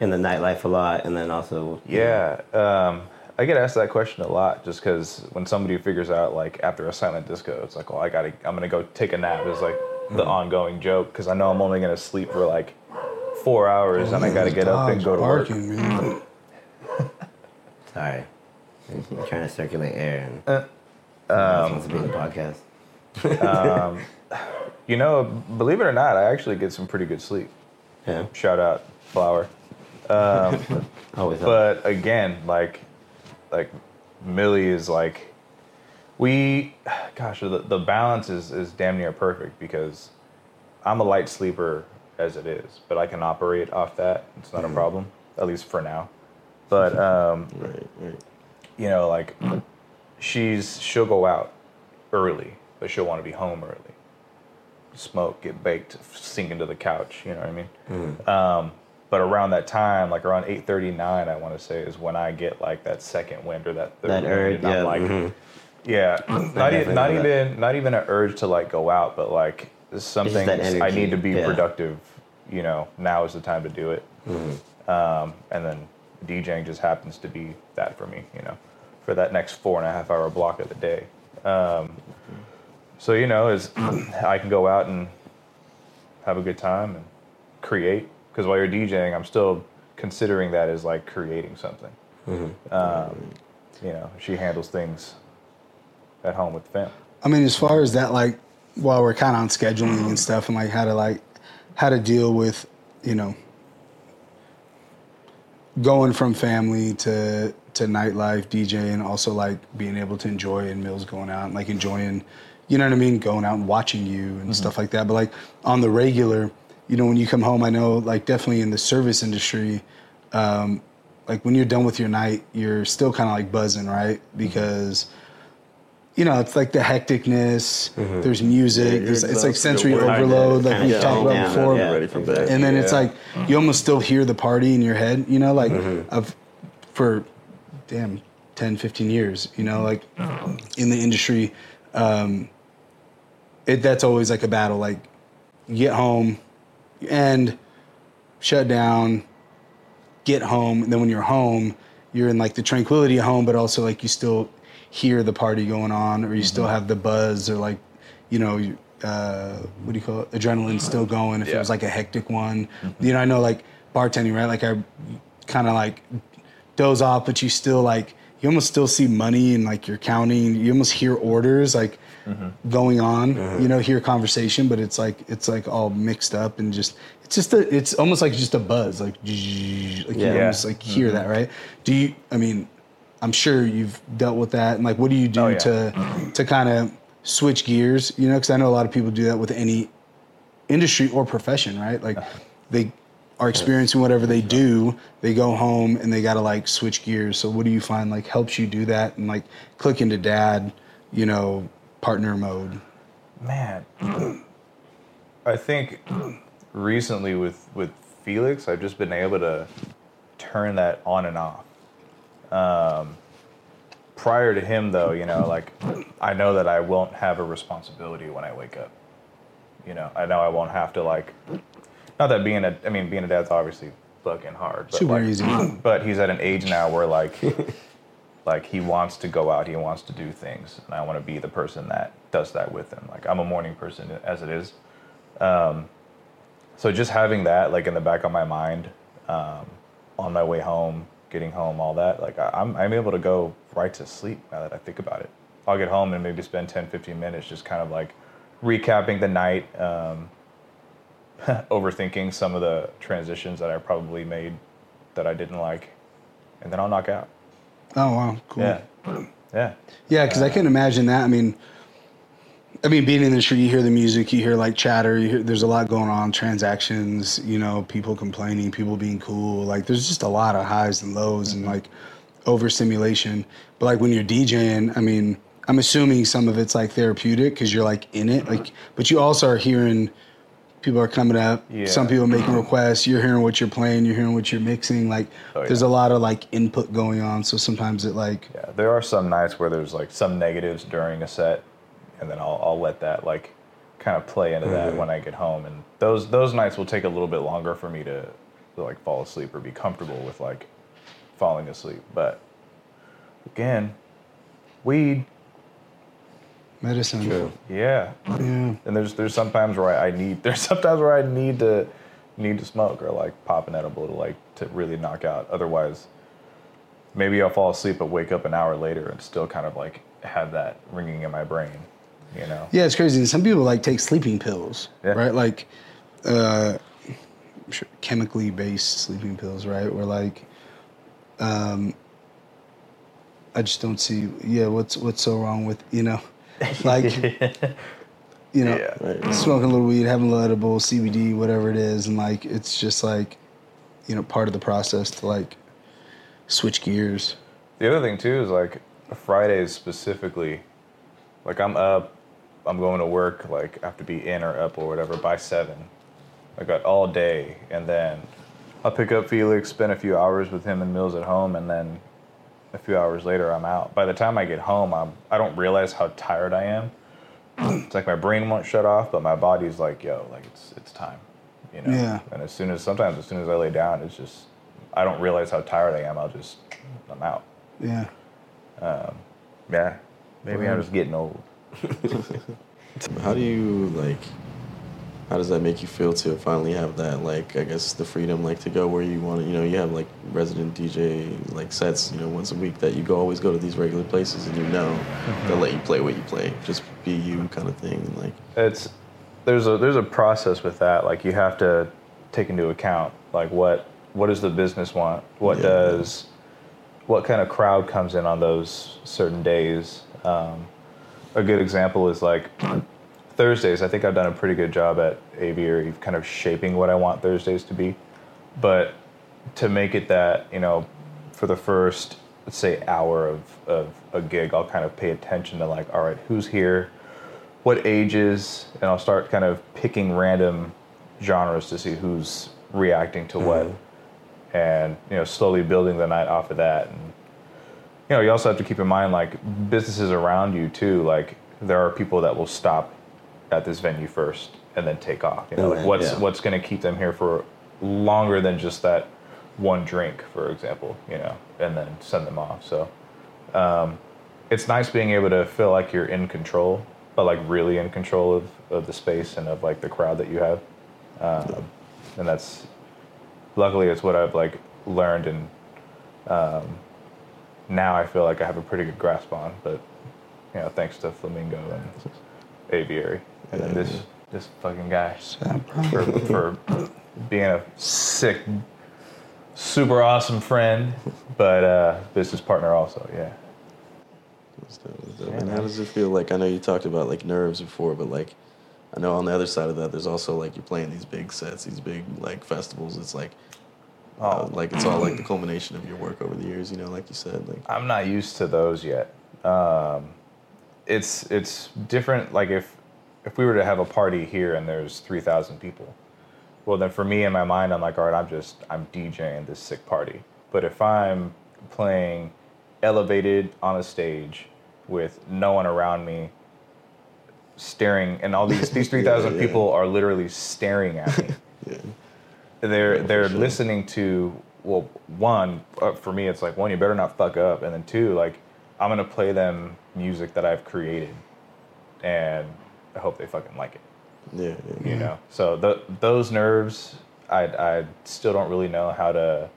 in the nightlife a lot, and then also Yeah, um, I get asked that question a lot just because when somebody figures out like after a silent disco, it's like, oh, I gotta, I'm gonna go take a nap. It's like the ongoing joke because I know I'm only gonna sleep for like four hours and I gotta get up and go to work. man. sorry, I'm trying to circulate air and Uh, um, wants to be in the podcast. You know, believe it or not, I actually get some pretty good sleep. Yeah, Shout out Flower. always. helps. But again, like, like Millie is like, we, gosh, the, the balance is is damn near perfect because I'm a light sleeper as it is, but I can operate off that. It's not a problem, at least for now. But um, Right, right. you know, like, she's she'll go out early, but she'll want to be home early. Smoke, get baked, sink into the couch. You know what I mean? Um, but around that time, like around eight thirty nine, I want to say is when I get like that second wind or that third That wind, urge, and I'm yeah, like, mhm. yeah, not definitely even not know that. even not even an urge to like go out, but like some It's just things that I need to be yeah. productive. You know, now is the time to do it. Mm-hmm. Um, and then DJing just happens to be that for me. You know, for that next four and a half hour block of the day. Um, so you know, is I can go out and have a good time and create because while you're DJing, I'm still considering that as like creating something. Um, you know, she handles things at home with the family. I mean, as far as that, like, while we're kind of on scheduling and stuff, and like how to like how to deal with, you know, going from family to to nightlife, DJ, and also like being able to enjoy and Mills going out and like enjoying, you know what I mean, going out and watching you and stuff like that. But like on the regular, you know, when you come home, I know like definitely in the service industry, um, like when you're done with your night, you're still kind of like buzzing, right? Because you know, it's like the hecticness. There's music. you're There's, it's like sensory overload, like we've talked about down, before. yeah. Ready for bed. And then it's Yeah. like you almost still hear the party in your head. You know, like Mm-hmm. of for damn 10, 15 years. You know, like in the industry, um, it that's always like a battle. Like you get home, end, shut down, get home, and then when you're home, you're in like the tranquility of home, but also like you still hear the party going on, or you mm-hmm. still have the buzz, or like, you know, uh, what do you call it? Adrenaline still uh-huh. going if it was like a hectic one. Mm-hmm. You know, I know like bartending, right? Like I kind of like doze off, but you still like you almost still see money and like you're counting. You almost hear orders like Mm-hmm. going on. Mm-hmm. You know, hear conversation, but it's like it's like all mixed up and just it's just a it's almost like just a buzz, like like you Yeah. almost like hear mm-hmm. that, right? Do you? I mean, I'm sure you've dealt with that, and like, what do you do Oh, yeah. to to kind of switch gears? You know, because I know a lot of people do that with any industry or profession, right? Like uh-huh. they are experiencing whatever they do, they go home and they got to like switch gears. So what do you find like helps you do that and like click into dad, you know, partner mode? Man, I think recently with with Felix, I've just been able to turn that on and off. Um, prior to him, though, you know, like I know that I won't have a responsibility when I wake up. You know, I know I won't have to like. Not that being a, I mean, being a dad's obviously fucking hard. But Super like, easy. But he's at an age now where like, like he wants to go out, he wants to do things, and I want to be the person that does that with him. Like I'm a morning person as it is. Um, so just having that like in the back of my mind, um, on my way home, getting home, all that, like I, I'm I'm able to go right to sleep now that I think about it. I'll get home and maybe spend 10, 15 minutes just kind of like recapping the night, um, overthinking some of the transitions that I probably made that I didn't like, and then I'll knock out. Oh wow, cool. Yeah, yeah. Yeah, because I can imagine that. I mean, I mean, being in the industry, you hear the music, you hear like chatter, you hear, there's a lot going on, transactions, you know, people complaining, people being cool. Like, there's just a lot of highs and lows and mm-hmm. like overstimulation. But like when you're DJing, I mean, I'm assuming some of it's like therapeutic because you're like in it. Like, but you also are hearing people are coming up. Yeah. Some people making requests. You're hearing what you're playing. You're hearing what you're mixing. Like, Oh, there's a lot of like input going on. So sometimes it like Yeah, there are some nights where there's like some negatives during a set, and then I'll, I'll let that like kind of play into that mm-hmm. when I get home. And those those nights will take a little bit longer for me to, to like fall asleep or be comfortable with like falling asleep. But again, weed, medicine. True. yeah. Yeah. And there's there's sometimes where I, I need there's sometimes where I need to need to smoke or like pop an edible to like to really knock out. Otherwise, maybe I'll fall asleep but wake up an hour later and still kind of like have that ringing in my brain. You know? Yeah, it's crazy. Some people like take sleeping pills, Yeah. right? Like uh, chemically based sleeping pills, right? Where like, um, I just don't see. Yeah, what's what's so wrong with you know, like, you know, Yeah. Smoking a little weed, having a little edible, CBD, whatever it is, and like it's just like, you know, part of the process to like switch gears. The other thing too is like Fridays specifically, like I'm up, I'm going to work, like I have to be in or up or whatever by seven. I got all day, and then I'll pick up Felix, spend a few hours with him and Mills at home, and then a few hours later I'm out. By the time I get home, I'm I don't realize how tired I am. it's like my brain won't shut off, but my body's like, yo, like it's it's time, you know. Yeah. And as soon as sometimes as soon as I lay down, it's just I don't realize how tired I am. I'll just I'm out. Yeah. Um, yeah, maybe I'm just getting old. How do you like? How does that make you feel to finally have that like I guess the freedom like to go where you want to? You know, you have like resident DJ like sets. You know, once a week that you go always go to these regular places and you know they'll let you play what you play, just be you kind of thing. And like, It's there's a there's a process with that. Like you have to take into account like what what does the business want? What Yeah. does what kind of crowd comes in on those certain days? Um, a good example is like Thursdays. I think I've done a pretty good job at Aviary kind of shaping what I want Thursdays to be. But to make it that, you know, for the first, let's say, hour of, of a gig, I'll kind of pay attention to like, all right, who's here, what ages, and I'll start kind of picking random genres to see who's reacting to what, mm-hmm. and you know, slowly building the night off of that. And you know, you also have to keep in mind like businesses around you too. Like there are people that will stop at this venue first and then take off. You know, like Okay, what's yeah. what's going to keep them here for longer than just that one drink, for example. You know, and then send them off. So um, it's nice being able to feel like you're in control, but like really in control of, of the space and of like the crowd that you have. Um, and that's luckily it's what I've like learned and um, now I feel like I have a pretty good grasp on. But you know, thanks to Flamingo and Aviary, and then this this fucking guy for, for being a sick, super awesome friend, but uh, business partner also. Yeah. That's dope, that's dope. Yeah, and how does it feel? Like I know you talked about like nerves before, but like I know on the other side of that, there's also like you're playing these big sets, these big like festivals. It's like, uh, Oh. like it's all like the culmination of your work over the years. You know, like you said, like I'm not used to those yet. Um, it's it's different. Like if if we were to have a party here and there's three thousand people, well then for me in my mind I'm like, all right, I'm just I'm DJing this sick party. But if I'm playing elevated on a stage with no one around me staring and all these these 3000 Yeah, yeah. people are literally staring at me Yeah. they're they're sure. listening to well one uh, for me it's like one you better not fuck up and then two like i'm gonna play them music that i've created and i hope they fucking like it Yeah. yeah. you know so the, those nerves I, I still don't really know how to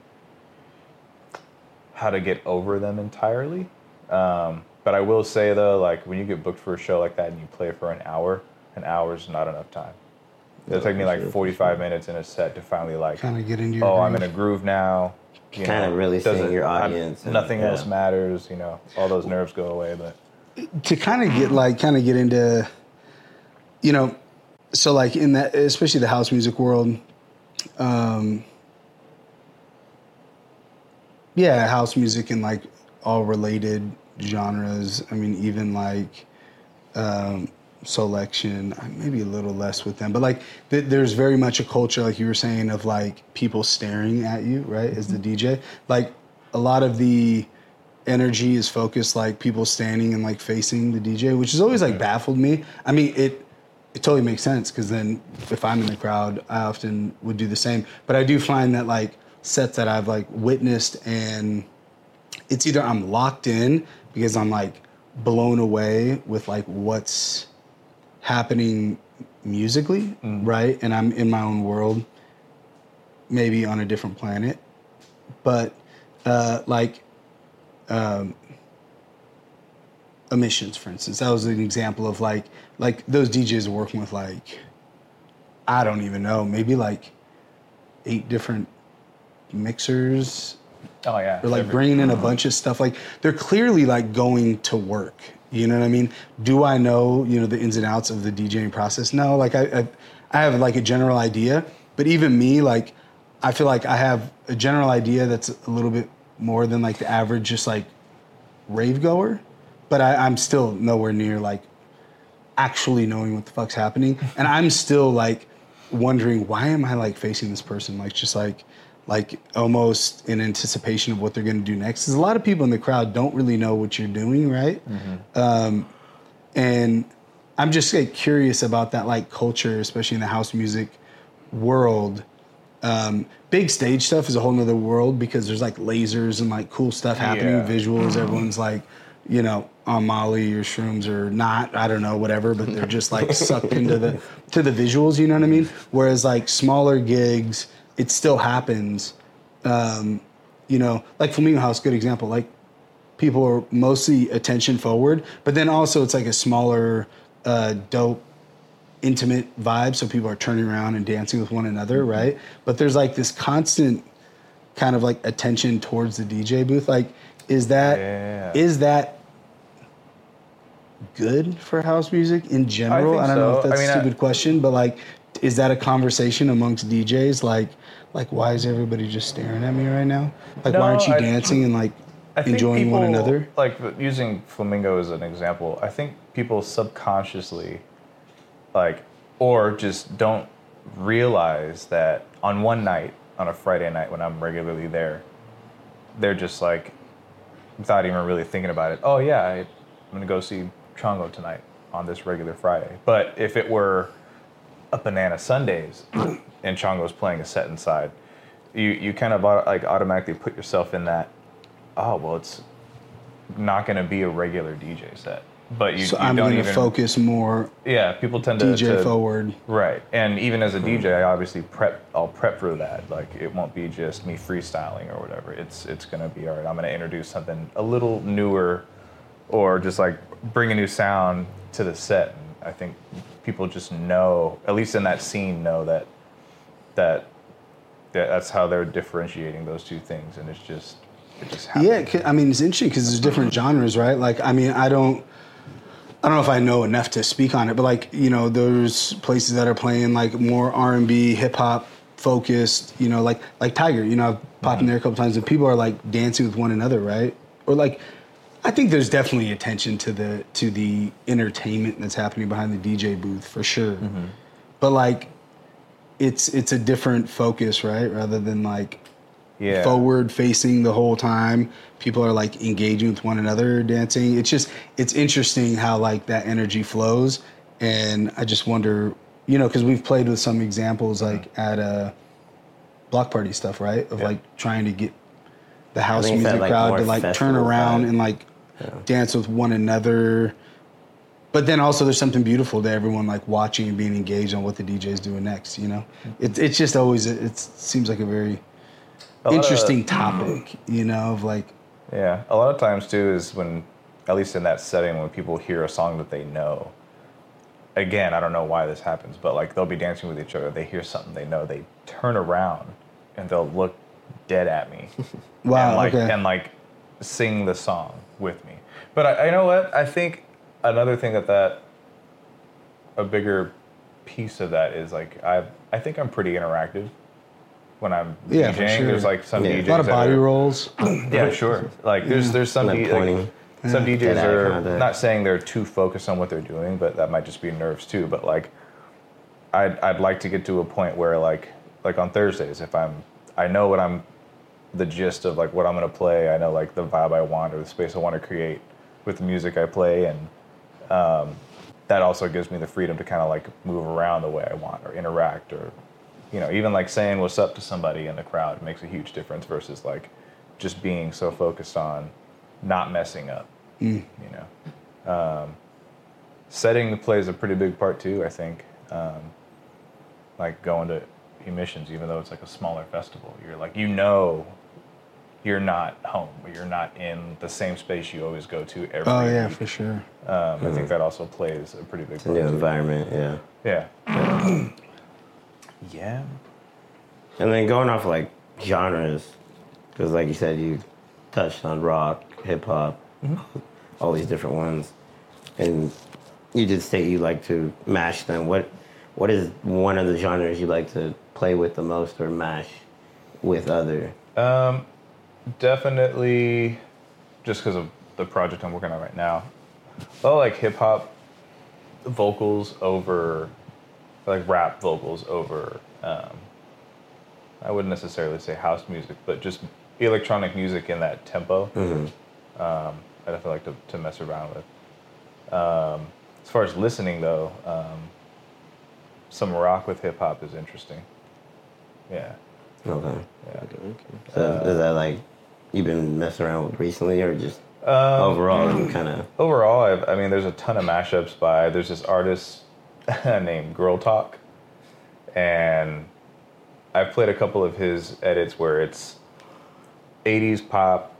how to get over them entirely um, but i will say though like when you get booked for a show like that and you play for an hour an hour is not enough time it'll Yeah, take me for like sure, 45 minutes in a set to finally like Kind of get into your. oh, I'm in a groove now. you Kinda really seeing your I'm- audience and- nothing else matters. You know, all those nerves go away. But to kind of get like kind of get into you know so like in that especially the house music world um yeah house music and like all related genres. I mean even like um selection maybe a little less with them but like th- there's very much a culture like you were saying of like people staring at you right as the dj like a lot of the energy is focused like people standing and like facing the DJ, which has always like baffled me. I mean, it it totally makes sense because then if I'm in the crowd, I often would do the same. But I do find that like sets that I've like witnessed and it's either I'm locked in because I'm like blown away with like what's happening musically, right? And I'm in my own world, maybe on a different planet. But uh, like um, emissions, for instance, that was an example of like like those DJs are working with like I don't even know, maybe like eight different mixers oh yeah, or like every- bringing in a mm-hmm. bunch of stuff. Like they're clearly like going to work. You know what I mean? Do I know you know the ins and outs of the DJing process? No. Like I, I, I have like a general idea, but even me, like I feel like I have a general idea that's a little bit more than like the average, just like rave goer. But I, I'm still nowhere near like actually knowing what the fuck's happening. And I'm still like wondering why am I like facing this person? Like just like like almost in anticipation of what they're gonna do next. Because a lot of people in the crowd don't really know what you're doing, right? Um, and I'm just like curious about that like culture, especially in the house music world. Um, big stage stuff is a whole nother world because there's like lasers and like cool stuff happening, Yeah. visuals. Everyone's like, you know, on Molly or shrooms or not, I don't know, whatever. But they're just like sucked into the to the visuals. You know what I mean? Whereas like smaller gigs, it still happens. Um, you know, like Flamingo House, good example. Like people are mostly attention forward, but then also it's like a smaller, uh, dope, intimate vibe. So people are turning around and dancing with one another, right? But there's like this constant kind of like attention towards the DJ booth. Like, is that is Yeah. that good for house music in general? think I, don't know if so. I that's mean, a I- stupid question, but like, is that a conversation amongst DJs? Like, like why is everybody just staring at me right now? Like, why aren't you I- dancing and like I enjoying one another? Like using flamingo as an example, I think people subconsciously, like, or just don't realize that on one night, on a Friday night when I'm regularly there, they're just like, without even really thinking about it. Oh yeah, I, I'm gonna go see Chango tonight on this regular Friday. But if it were a Banana Sundays and Chango's playing a set inside, you you kind of like automatically put yourself in that. Oh well, it's not to be a regular DJ set, but you, So you I'm don't going to even focus more Yeah, people tend to DJ to- forward. Right, and even as a DJ, I obviously prep. I'll prep for that. Like it won't be just me freestyling or whatever. It's it's gonna be all right. I'm gonna introduce something a little newer, or just like bring a new sound to the set. And I think people just know, at least in that scene, know that that, that that's how they're differentiating those two things, and it's just it just happens. Yeah, I mean it's interesting because there's different genres, right? Like, I mean, I don't, I don't know if I know enough to speak on it, but like, you know, there's places that are playing like more R and B, hip hop focused, you know, like like Tiger. You know, I've popped in there a couple times, and people are like dancing with one another, right? Or like, I think there's definitely attention to the to the entertainment that's happening behind the DJ booth for sure. Mm-hmm. But like, it's it's a different focus, right? Rather than like Yeah. forward facing the whole time. People are like engaging with one another, dancing. It's just it's interesting how like that energy flows, and I just wonder, you know, because we've played with some examples like at a block party stuff, right? Of Yeah. like trying to get the house music that, like, crowd to like turn around vibe. and like dance with one another. But then also there's something beautiful to everyone like watching and being engaged on what the DJ is doing next. You know, it, it's just always it seems like a very Lot of- interesting topic. You know, of like Yeah, a lot of times too is when, at least in that setting, when people hear a song that they know. Again, I don't know why this happens, but like they'll be dancing with each other, they hear something they know, they turn around and they'll look dead at me. Wow, And like okay. and like sing the song with me. But I, I know what I think. Another thing that that a bigger piece of that is like I I think I'm pretty interactive when I'm Yeah, DJing. sure. There's like some Yeah. DJs a lot of body are- rolls. yeah, sure. Like there's there's some Like D- like, pointing. some DJs are not saying they're too focused on what they're doing, but that might just be nerves too. But like, I'd I'd like to get to a point where like like on Thursdays, if I'm I know what I'm the gist of like what I'm gonna play. I know like the vibe I want or the space I want to create with the music I play, and um, that also gives me the freedom to kind of like move around the way I want or interact or you know even like saying what's up to somebody in the crowd makes a huge difference versus like just being so focused on not messing up. You know, um, setting plays a pretty big part too. I think, um, like going to emissions, even though it's like a smaller festival, you're like you know, you're not home. You're not in the same space you always go to every. Oh yeah, week. for sure. Um, I think that also plays a pretty big It's a new part. too. environment, yeah. Yeah. yeah. And then going off like genres, because like you said, you touched on rock, hip hop, all these different ones, and you did say you like to mash them. What what is one of the genres you like to play with the most or mash with other? Um, definitely, just because of the project I'm working on right now. I like hip hop vocals over, like rap vocals over. Um, I wouldn't necessarily say house music, but just electronic music in that tempo. Um, I definitely like to, to mess around with. Um, as far as listening, though, um, some rock with hip hop is interesting. Yeah. Okay. Yeah. Okay, okay. So is that like you've been messing around with recently, or just Um, overall kind of? Overall, I've, I mean, there's a ton of mashups by. There's this artist named Girl Talk, and I've played a couple of his edits where it's 80s pop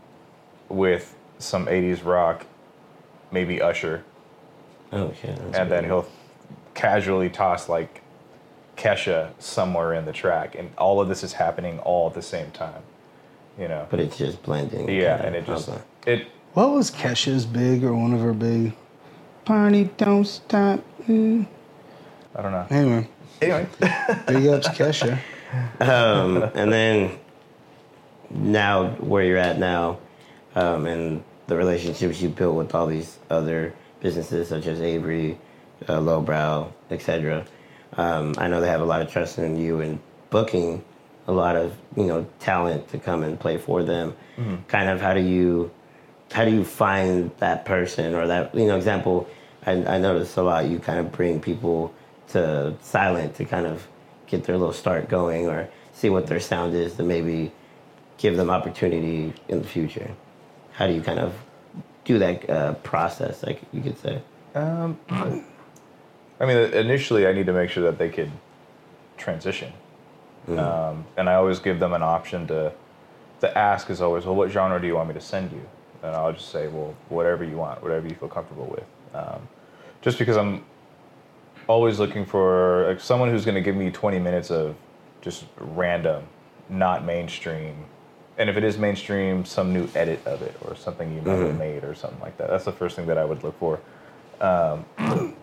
with some 80s rock, maybe Usher, Oh shit. that's and then he'll casually toss like Kesha somewhere in the track, and all of this is happening all at the same time. You know. But it's just blending. yeah, and it just Okay. it What was Kesha's big or one of her big? Party don't stop. Mm. I don't know. Anyway, Anyway. big ups Kesha. um, and then now where you're at now, um, and the relationships you built with all these other businesses such as Aviary, uh, Lowbrow, etc. Um, I know they have a lot of trust in you and booking a lot of you know talent to come and play for them. Kind of how do you how do you find that person or that you know example? I, I notice a lot. You kind of bring people to silent to kind of get their little start going or see what their sound is to maybe give them opportunity in the future. How do you kind of do that uh, process? Like you could say. Um, I mean, initially, I need to make sure that they could transition, um, and I always give them an option to. The ask is always, well, what genre do you want me to send you? And I'll just say, well, whatever you want, whatever you feel comfortable with. Um, just because I'm always looking for like, someone who's going to give me 20 minutes of just random, not mainstream. And if it is mainstream, some new edit of it or something you might have made or something like that. That's the first thing that I would look for. Um,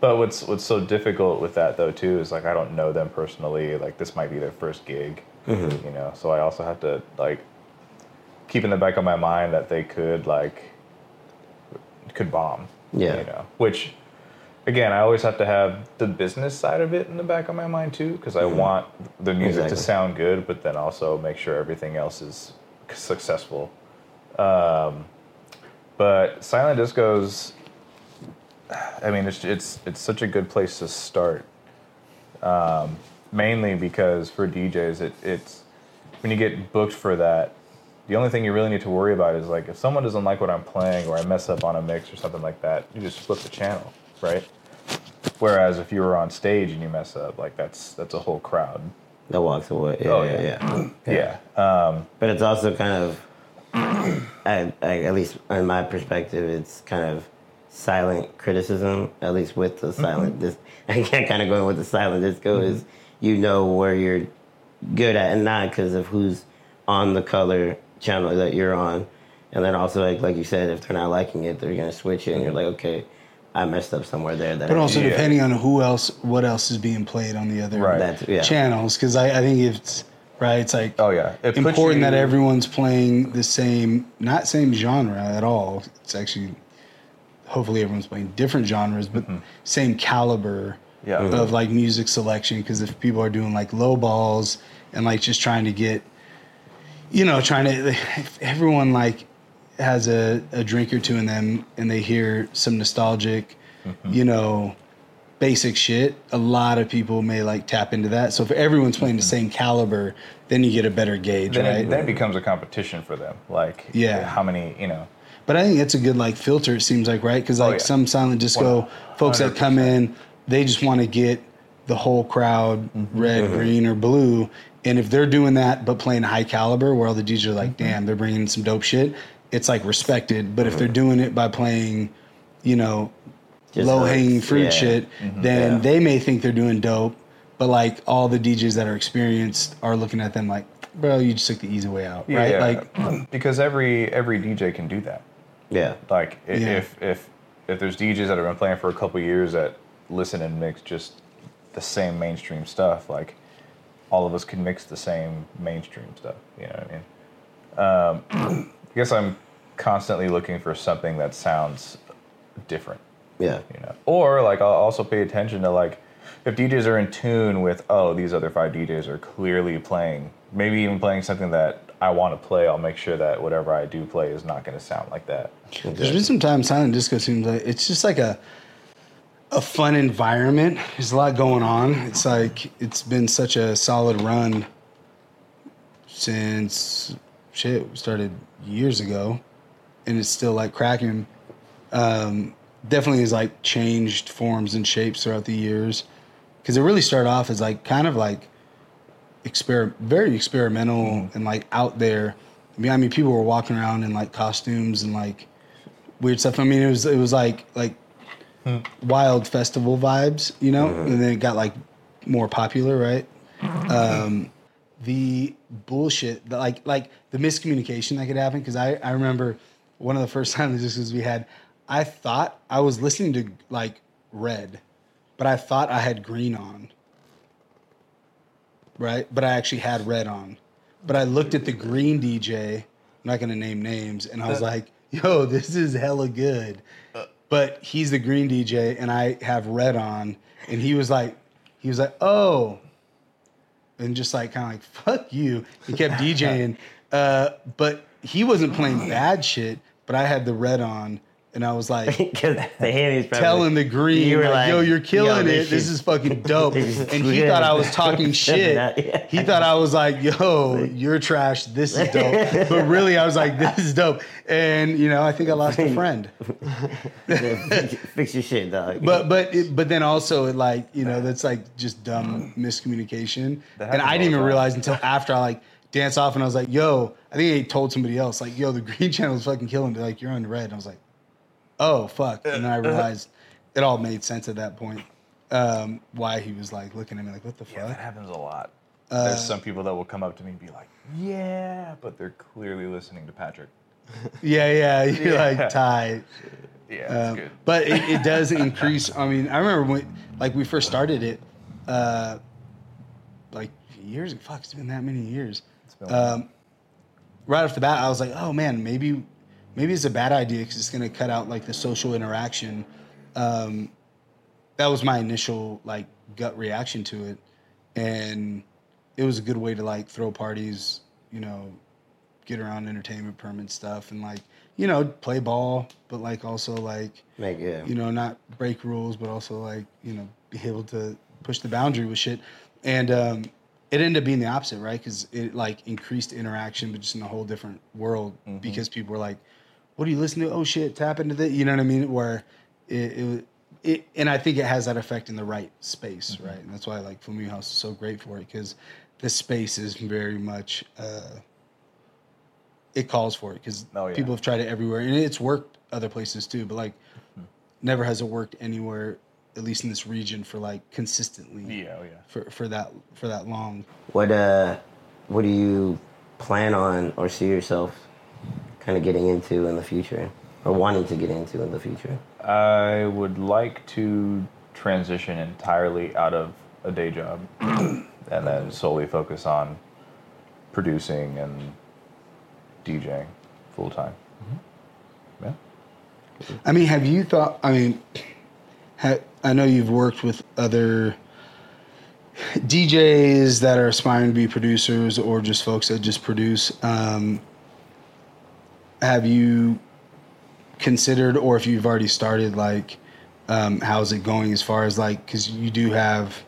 but what's what's so difficult with that though too is like I don't know them personally. Like this might be their first gig, you know. So I also have to like keep in the back of my mind that they could like could bomb. Yeah. You know, which again, I always have to have the business side of it in the back of my mind too, because I want the music Exactly. to sound good, but then also make sure everything else is successful. Um, but silent discos, I mean, it's it's it's such a good place to start. Um, mainly because for DJs, it, it's when you get booked for that, the only thing you really need to worry about is like if someone doesn't like what I'm playing or I mess up on a mix or something like that, you just flip the channel, right? Whereas if you were on stage and you mess up, like that's that's a whole crowd. That walks away. Yeah, Oh, yeah, yeah. yeah. Yeah. Um, But it's also kind of, I, I, at least in my perspective, it's kind of silent criticism. At least with the silent, this I can't kind of go with the silent disco is you know where you're good at, and not because of who's on the color channel that you're on, and then also like like you said, if they're not liking it, they're gonna switch it, and you're like, okay, I messed up somewhere there. That But I- also Yeah. depending on who else, what else is being played on the other Right. Yeah. channels, because I, I think it's right. It's like oh yeah. It important that everyone's playing the same, not same genre at all. It's actually, hopefully, everyone's playing different genres, but mm-hmm. same caliber Yeah. of mm-hmm. like music selection. Because if people are doing like low balls and like just trying to get, you know, trying to, if everyone like has a, a drink or two in them and they hear some nostalgic, mm-hmm. you know, basic shit, a lot of people may like tap into that. So if everyone's playing the mm-hmm. same caliber, then you get a better gauge, then, right? it, then it becomes a competition for them. Like Yeah. how many you know. But I think it's a good like filter. It seems like right because oh, like yeah. some silent disco folks that come in, they just want to get the whole crowd mm-hmm. red, green, or blue. And if they're doing that but playing high caliber, where all the DJs are like, damn, they're bringing some dope shit, it's like respected. But if they're doing it by playing, you know, low hanging hooks, fruit yeah. shit, then Yeah. they may think they're doing dope. But like all the DJs that are experienced are looking at them like, bro, you just took the easy way out, right? Yeah. Like, because every every DJ can do that. yeah. Like i- Yeah. if if if there's DJs that have been playing for a couple years that listen and mix just the same mainstream stuff, like all of us can mix the same mainstream stuff. You know what I mean? Um, I guess I'm constantly looking for something that sounds different. Yeah. You know, or like I'll also pay attention to like if DJs are in tune with oh these other five DJs are clearly playing maybe even playing something that I want to play. I'll make sure that whatever I do play is not going to sound like that. There's been some times silent disco seems like it's just like a a fun environment. There's a lot going on. It's like it's been such a solid run since shit started years ago, and it's still like cracking. Um, definitely has like changed forms and shapes throughout the years because it really started off as like kind of like exper very experimental and like out there. I mean, I mean, people were walking around in like costumes and like weird stuff. I mean, it was it was like like wild festival vibes, you know. And then it got like more popular, right? Um, the bullshit, like like the miscommunication that could happen. Because I I remember one of the first times this was we had. I thought I was listening to like red, but I thought I had green on. Right, but I actually had red on. But I looked at the green DJ. I'm not gonna name names, and I was uh. like, "Yo, this is hella good." Uh. But he's the green DJ, and I have red on, and he was like, he was like, "Oh," and just like kind of like, "Fuck you." He kept DJing, uh, but he wasn't playing bad shit. But I had the red on, and I was like, the Haley's probably telling the green, You were like, like, "Yo, you're killing yo, it. this This is fucking dope." and he thought I was talking shit. He thought I was like, "Yo, you're trash. This is dope." But really, I was like, "This is dope." And you know, I think I lost a friend. fix, fix your shit, dog. But but it, but then also it like you know that's like just dumb mm. miscommunication. And I didn't even realize until after I like danced off and I was like, "Yo," I think I told somebody else like, "Yo, the green channel is fucking killing." They're like, "You're on red." And I was like, "Oh fuck!" And then I realized it all made sense at that point. Um, why he was like looking at me like, "What the Yeah, that happens a lot. Uh, There's some people that will come up to me and be like, "Yeah," but they're clearly listening to Patrick. Yeah, yeah. You're Yeah. like Ty. Yeah, that's Um, good. But it, it does increase. I mean, I remember when, like, we first started it, uh, like years. Fuck, it's been that many years. been a while. Um, right off the bat, I was like, oh man, maybe, maybe it's a bad idea because it's gonna cut out like the social interaction. Um, that was my initial like gut reaction to it, and it was a good way to like throw parties, you know, get around entertainment permit stuff, and like you know play ball, but like also like yeah. you know, not break rules, but also like, you know, be able to push the boundary with shit. And um, it ended up being the opposite, right? Because it like increased interaction, but just in a whole different world because people were like, what do you listen to? Oh shit, tap into that. You know what I mean? Where it, it, it and I think it has that effect in the right space, right? And that's why like Flamingo House is so great for it because the space is very much, uh, it calls for it because Oh, yeah. people have tried it everywhere and it's worked other places too, but like never has it worked anywhere, at least in this region, for like consistently Yeah, oh yeah. for, for that for that long. What uh, what do you plan on or see yourself kind of getting into in the future, or wanting to get into in the future? I would like to transition entirely out of a day job and then solely focus on producing and DJing full time. Yeah. I mean, have you thought? I mean, ha, I know you've worked with other DJs that are aspiring to be producers or just folks that just produce. Um, have you considered, or if you've already started, like, um, how's it going as far as like, because you do have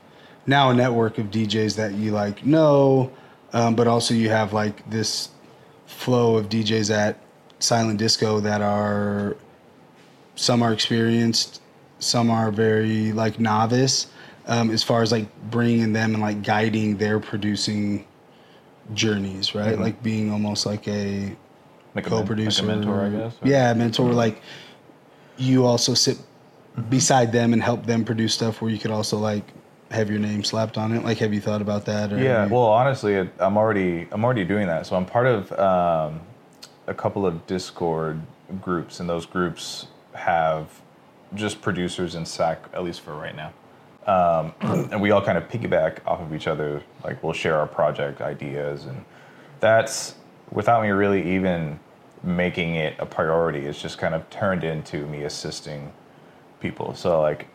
now a network of DJs that you like know, um, but also you have like this flow of DJs at Silent Disco that are some are experienced, some are very like novice, um, as far as like bringing them and like guiding their producing journeys, right? Mhm. Like being almost like a Like co-producer, like a mentor, I guess. or- Yeah, mentor. Like you also sit Mm-hmm. beside them and help them produce stuff where you could also like have your name slapped on it. Like, have you thought about that? Or Yeah, you- well, honestly, I'm already I'm already doing that. So I'm part of um, a couple of Discord groups, and those groups have just producers in SAC, at least for right now. Um, and we all kind of piggyback off of each other. Like we'll share our project ideas, and that's without me really even making it a priority. It's just kind of turned into me assisting people. So like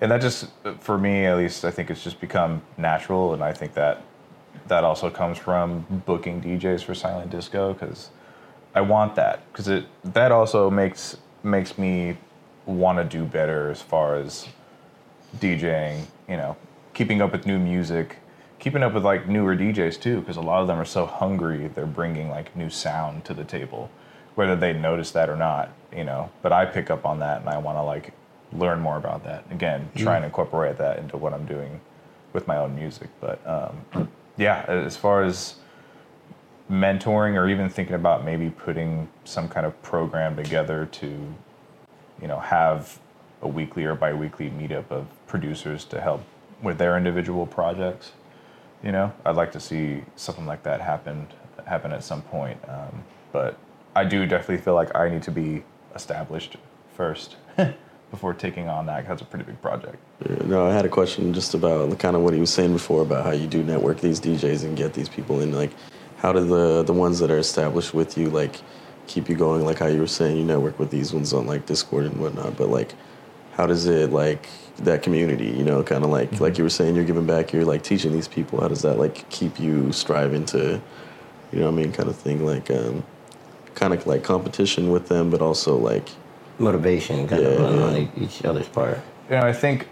and that just for me at least i think it's just become natural and i think that that also comes from booking djs for silent disco because i want that because it that also makes makes me want to do better as far as djing you know keeping up with new music keeping up with like newer djs too because a lot of them are so hungry they're bringing like new sound to the table whether they notice that or not you know? But i pick up on that and i want to like learn more about that. Again try and incorporate that into what i'm doing with my own music but um, yeah as far as mentoring or even thinking about maybe putting some kind of program together to you know have a weekly or bi-weekly meetup of producers to help with their individual projects you know i'd like to see something like that happen happen at some point um, but i do definitely feel like i need to be established first before taking on that 'cause that's a pretty big project No, I had a question just about kind of what he was saying before about how you do network these DJs and get these people in. Like, how do the the ones that are established with you like keep you going? Like how you were saying, you network with these ones on like Discord and whatnot. But like, how does it like that community? You know, kind of like like you were saying, you're giving back. You're like teaching these people. How does that like keep you striving to, you know, what I mean, kind of thing. Like, um, kind of like competition with them, but also like Motivation, kind of Yeah, on, yeah. on each other's part. you know i think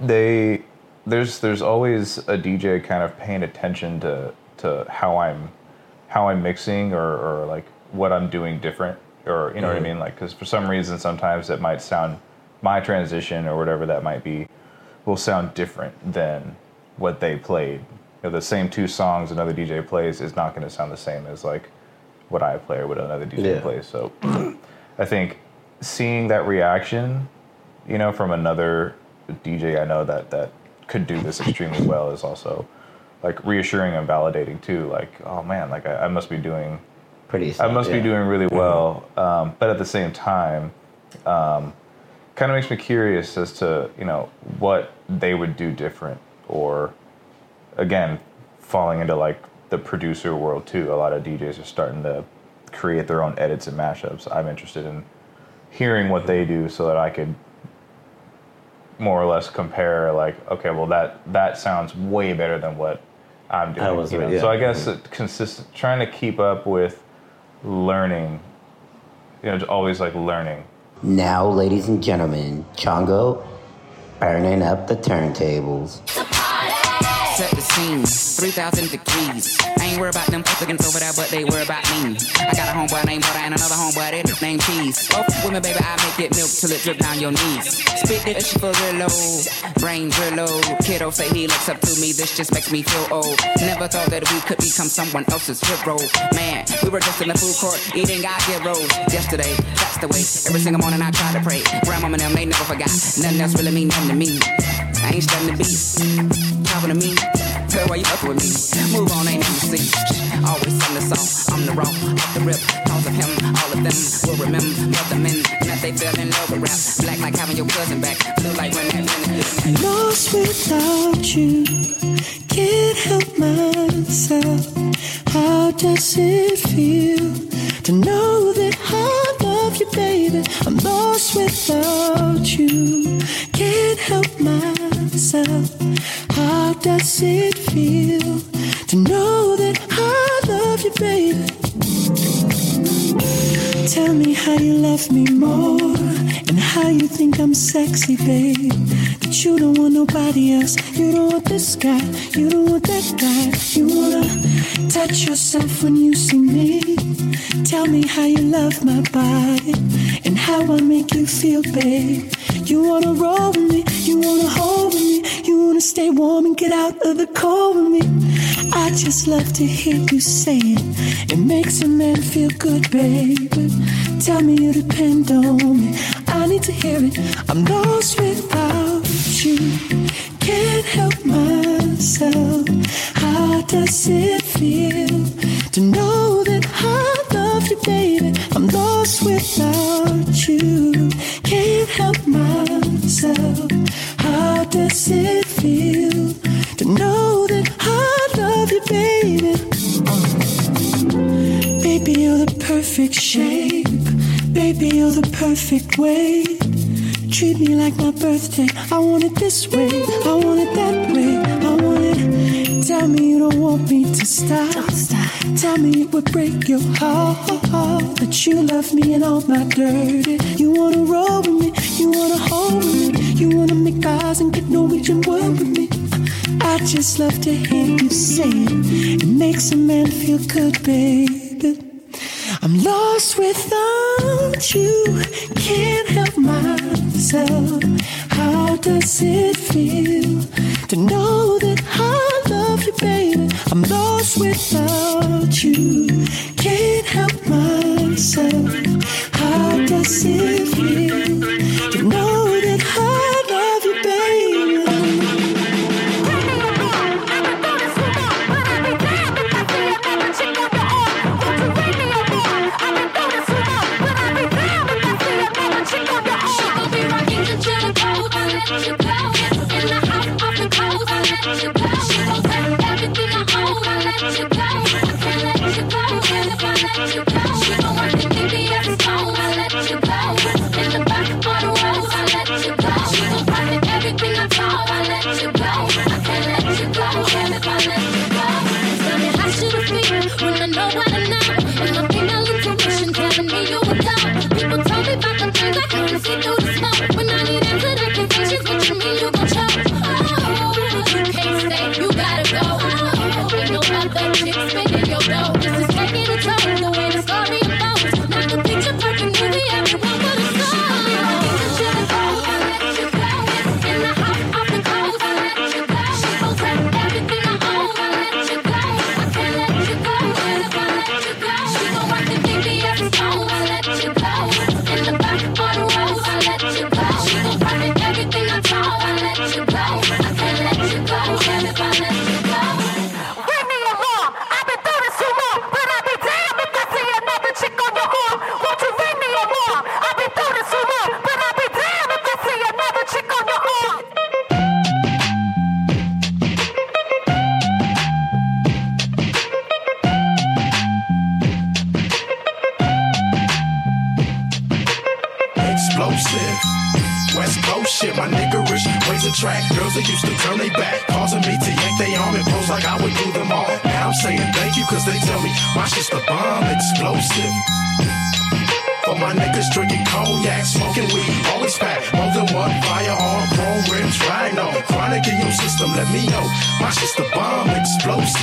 they there's there's always a dj kind of paying attention to to how i'm how i'm mixing or or like what i'm doing different or you know what i mean like because for some reason sometimes it might sound my transition or whatever that might be will sound different than what they played you know, the same two songs another dj plays is not going to sound the same as like what i play or what another dj Yeah. plays so i think seeing that reaction you know, from another DJ I know that that could do this extremely well is also like reassuring and validating too. Like, oh man, like I, I must be doing, Pretty. I must yeah. be doing really well. Um, but at the same time, um, kind of makes me curious as to you know what they would do different, or again, falling into like the producer world too. A lot of DJs are starting to create their own edits and mashups. I'm interested in hearing what they do so that I could more or less compare like, okay, well that that sounds way better than what I'm doing. I was- you know? yeah. So I guess it consistent trying to keep up with learning. You know, always like learning. Now, ladies and gentlemen, Chango burning up the turntables. Set the scene, 3,000 degrees. I ain't worried about them Africans over there, but they worry about me. I got a homeboy named Butter and another homeboy that named Cheese. Oh, Both women, baby, I make it milk till it drip down your knees. Spit this shit for real low, brain real low. Kiddo say he looks up to me, this just makes me feel old. Never thought that we could become someone else's hero. Man, we were just in the food court eating our heroes. Yesterday, that's the way. Every single morning I try to pray. Grandmama and them, they never forgot. Nothing else really mean nothing to me. I ain't studying the beat. Talking to me. Girl, why you fucking with me? Move on, ain't see. Always on the song, I'm the wrong, off the rip. Cause of him, all of them will remember the men that they fell in love with rap. Black like having your cousin back. Blue like when that Lost without you, can't help myself. How does it feel to know that I love you, baby? I'm lost without you, can't help myself. How does it feel to know that I love you, baby? Tell me how you love me more and how you think I'm sexy, babe. That you don't want nobody else. You don't want this guy. You don't want that guy. You wanna touch yourself when you see me. Tell me how you love my body and how I make you feel, babe. You wanna roll with me. You wanna hold with me. You wanna stay warm and get out of the cold with me. I just love to hear you say it. It makes a man feel good, baby. Tell me you depend on me. I need to hear it. I'm lost without you. Can't help myself. How does it feel to know that I love you, baby? I'm lost without you. Can't help myself. How does it feel to know that I love you, baby? Perfect shape. Baby, you're the perfect weight. Treat me like my birthday. I want it this way. I want it that way. I want it. Tell me you don't want me to stop. Tell me it would break your heart that you love me and all my dirty. You wanna roll with me. You wanna hold with me. You wanna make eyes and get Norwegian word with me. I just love to hear you say it. It makes a man feel good, baby. I'm lost without you. Can't help myself. How does it feel to know that I love you, baby? I'm lost without you. Can't help myself. How does it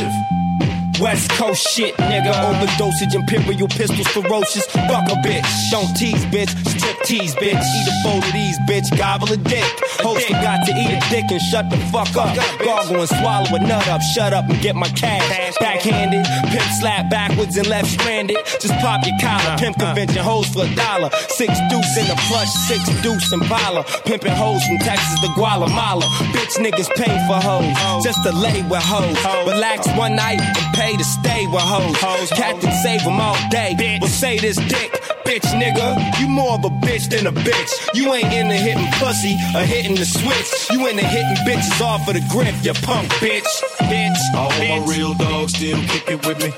explosive. West Coast shit, nigga. Overdosage, imperial pistols, ferocious. Fuck a bitch. Don't tease, bitch. Strip tease, bitch. Eat a bowl of these, bitch. Gobble a dick. Host forgot to eat a dick and shut the fuck up. Gargle and swallow a nut up. Shut up and get my cash. Backhanded. Pimp slap backwards and left stranded. Just pop your collar. Pimp convention hoes for a dollar. Six deuce in the plush, six deuce and Impala. Pimping hoes from Texas to Guatemala. Bitch niggas pay for hoes. Just to lay with hoes. Relax one night and pay to stay with hoes. Captain save them all day. Well, say this dick, bitch nigga. You more of a bitch than a bitch. You ain't into hitting pussy or hitting the switch. You into hitting bitches off of the grip, you punk bitch. Bitch. All bitch. my real dogs still kicking with me.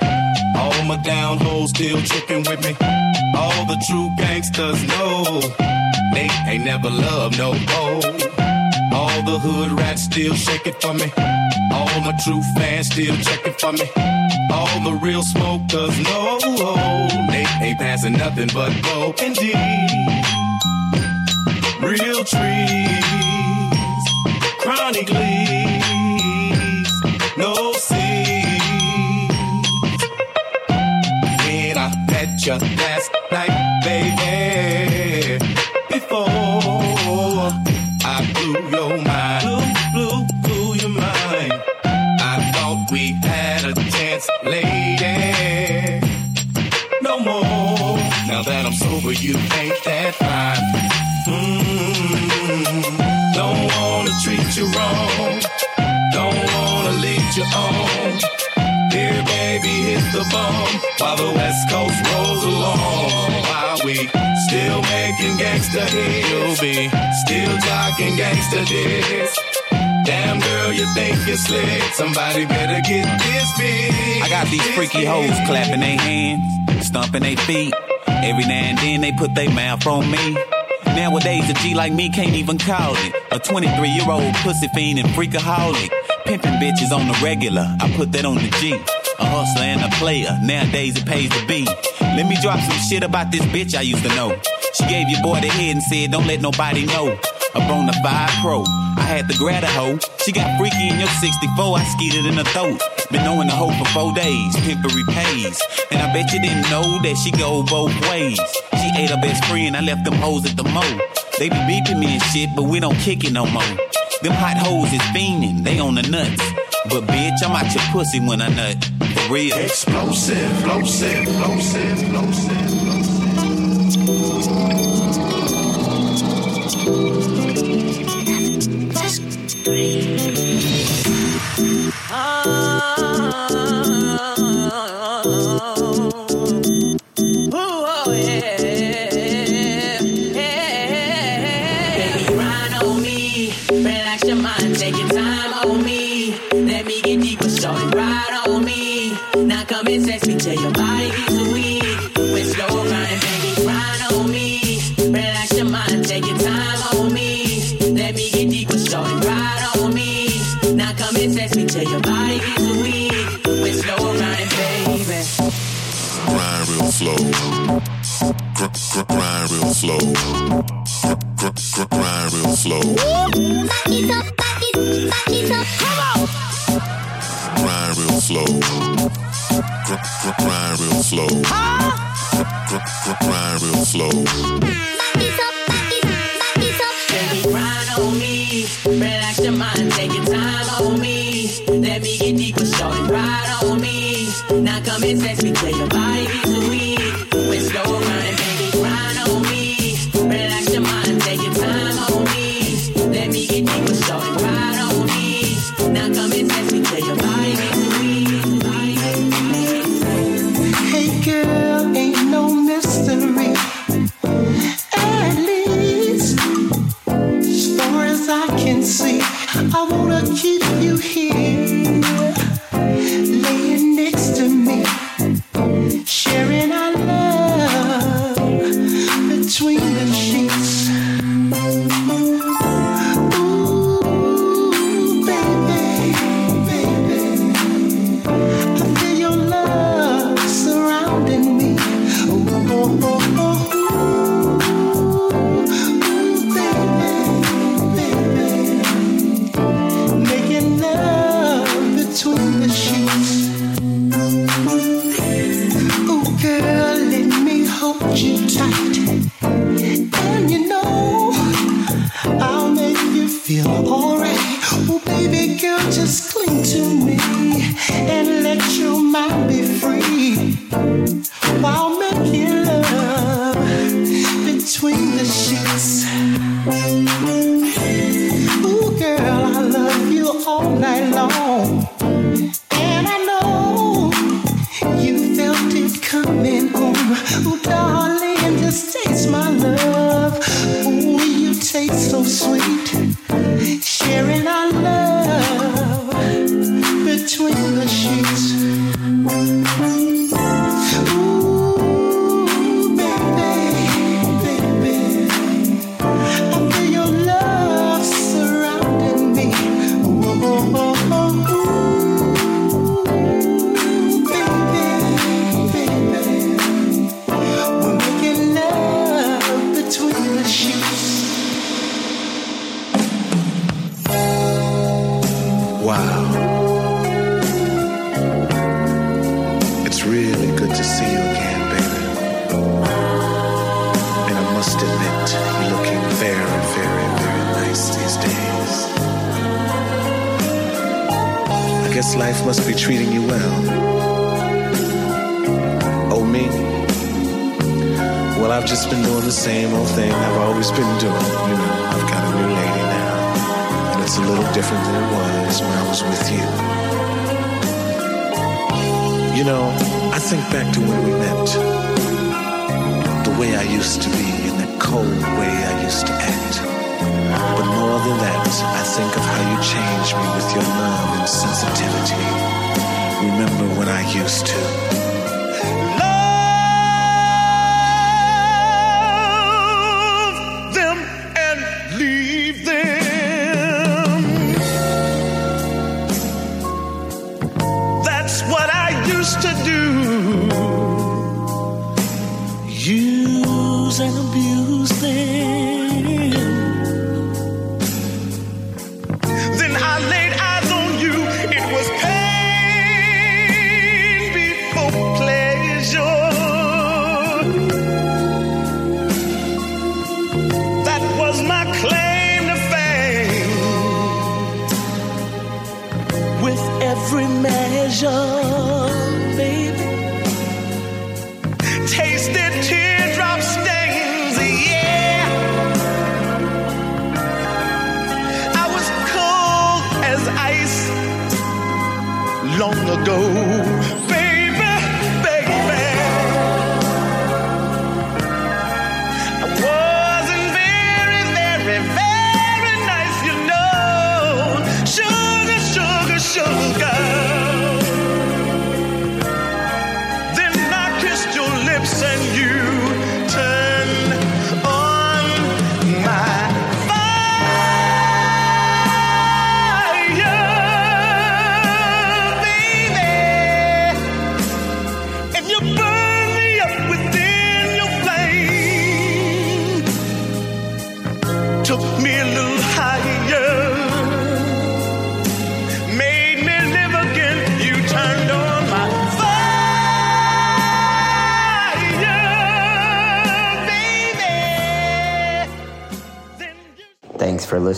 All my down hoes still tricking with me. All the true gangsters know they ain't never loved no hoe. All the hood rats still shaking for me. All my true fans still checking for me. All the real smokers know they ain't passing nothing but gold and D. Real trees, chronic leaves, no seeds. When I met you last night, baby, before blew your mind, blew, blew, blew your mind. I thought we had a chance, lady. No more. Now that I'm sober, you ain't that fine. Mm, don't wanna treat you wrong. Don't wanna lead you on. Here, baby, hit the bomb while the West Coast making gangsta hits, you'll be still talking gangsta dicks. Damn girl, you think you're slick? Somebody better get this big. I got these freaky hoes clapping their hands, stomping their feet. Every now and then they put their mouth on me. Nowadays, a G like me can't even call it. A 23 year old pussy fiend and freakaholic. Pimping bitches on the regular, I put that on the G. A hustler and a player, nowadays it pays to be. Let me drop some shit about this bitch I used to know. She gave your boy the head and said, Don't let nobody know. A bona fide pro. I had to grab a hoe. She got freaky in your 64, I skeeted in her throat. Been knowing the hoe for four days, pimpery pays. And I bet you didn't know that she go both ways. She ate her best friend, I left them hoes at the mo. They be beeping me and shit, but we don't kick it no more. Them hot hoes is fiending, they on the nuts. But bitch, I'm out your pussy when I nut. For real. Explosive, explosive, explosive, explosive. Baby, Gr- gr- grind real slow. Gr- gr- grind real slow. Grind real slow. Gr- gr- grind real slow. Gr- gr- gr- grind real slow. feel alright. Oh, baby girl, just baby. Tasted teardrop stains, yeah. I was cold as ice long ago.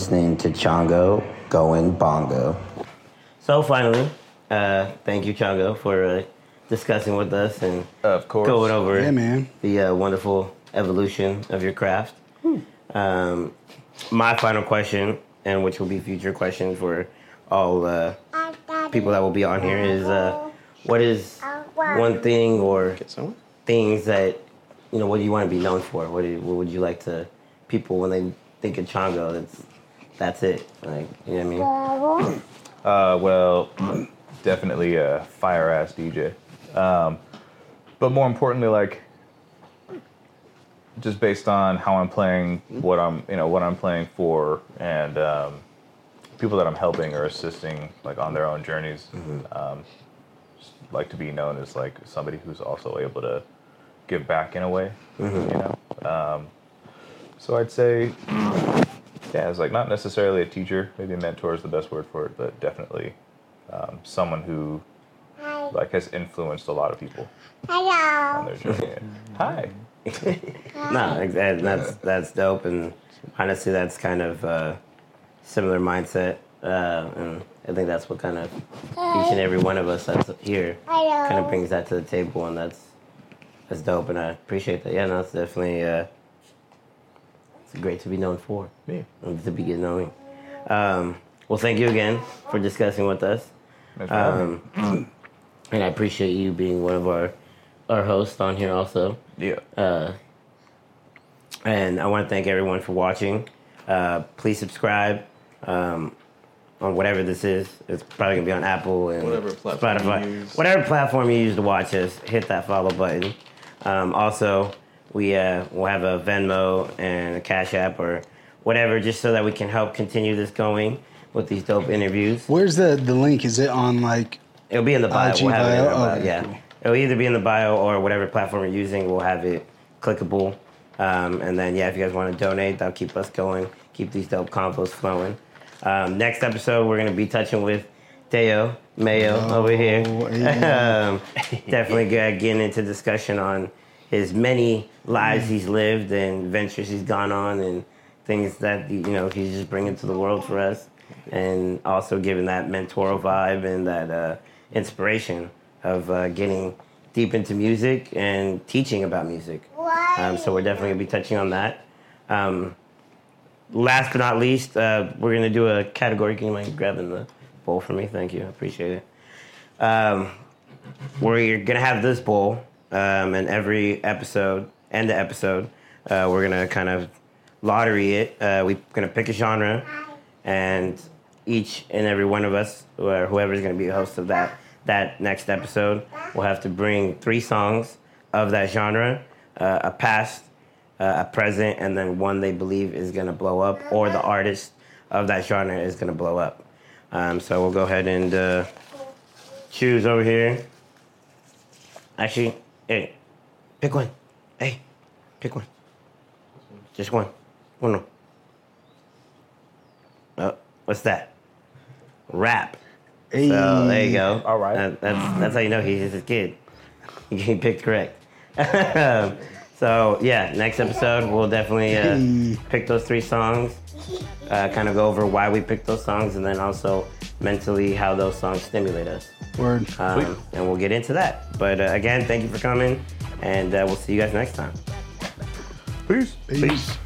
Listening to Chango Going Bongo. So finally, uh, thank you, Chango, for uh, discussing with us and of course. going over Yeah, man. the uh, wonderful evolution of your craft. Um, my final question, and which will be future questions for all uh, people that will be on here, is uh, what is one thing or things that you know? What do you want to be known for? What, do you, what would you like to people when they think of Chango? That's that's it. Like you know what I mean? Uh, well, definitely a fire ass DJ. Um, but more importantly, like just based on how I'm playing, what I'm you know what I'm playing for, and um, people that I'm helping or assisting like on their own journeys. Um, like to be known as like somebody who's also able to give back in a way. You know. Um, so I'd say, yeah, it's like not necessarily a teacher. Maybe a mentor is the best word for it, but definitely um, someone who like has influenced a lot of people on their journey. Hi. no, and that's that's dope, and honestly, that's kind of uh, similar mindset, uh, and I think that's what kind of each and every one of us that's here kind of brings that to the table, and that's that's dope, and I appreciate that. Yeah, no, it's definitely uh, it's great to be known for. Yeah. To be getting knowing. Um, well, thank you again for discussing with us. Thanks for having Um, and I appreciate you being one of our our hosts on here also. Yeah. Uh, and I want to thank everyone for watching. Uh, please subscribe um, on whatever this is. It's probably gonna be on Apple and Whatever platform you Spotify, use. whatever platform you use to watch us. Hit that follow button. Um, also, we uh, will have a Venmo and a Cash App or whatever, just so that we can help continue this going with these dope interviews. Where's the the link? Is it on like? It'll be in the bio. IG we'll have it in the bio. Yeah. cool. It'll either be in the bio or whatever platform you're using. We'll have it clickable. Um, and then, yeah, if you guys want to donate, that'll keep us going, keep these dope combos flowing. Um, next episode, we're going to be touching with Deo Mayo over here. um, definitely get- getting into discussion on his many lives he's lived and ventures he's gone on and things that you know he's just bringing to the world for us, and also giving that mentoral vibe and that uh, inspiration of uh, getting deep into music and teaching about music. Um, so we're definitely gonna be touching on that. Um, last but not least, uh, we're gonna do a category. Can you mind grabbing the bowl for me? Thank you, I appreciate it. Um, we're gonna have this bowl, um, and every episode, end the episode, uh, we're gonna kind of lottery it. Uh, we're gonna pick a genre, and each and every one of us, or whoever's gonna be the host of that that next episode, will have to bring three songs of that genre, uh, a past, uh, a present, and then one they believe is gonna blow up, or the artist of that genre is gonna blow up. Um, so we'll go ahead and uh, choose over here. Actually, hey, pick one. Hey, pick one. Just one. One. no. Oh, what's that? Rap. So there you go. All right. that's that's how you know he's a kid. He picked correct. so yeah, next episode we'll definitely uh, pick those three songs. Uh, kind of go over why we picked those songs, and then also mentally how those songs stimulate us. Word. Um, and we'll get into that. But uh, again, thank you for coming, and uh, we'll see you guys next time. Peace. Peace.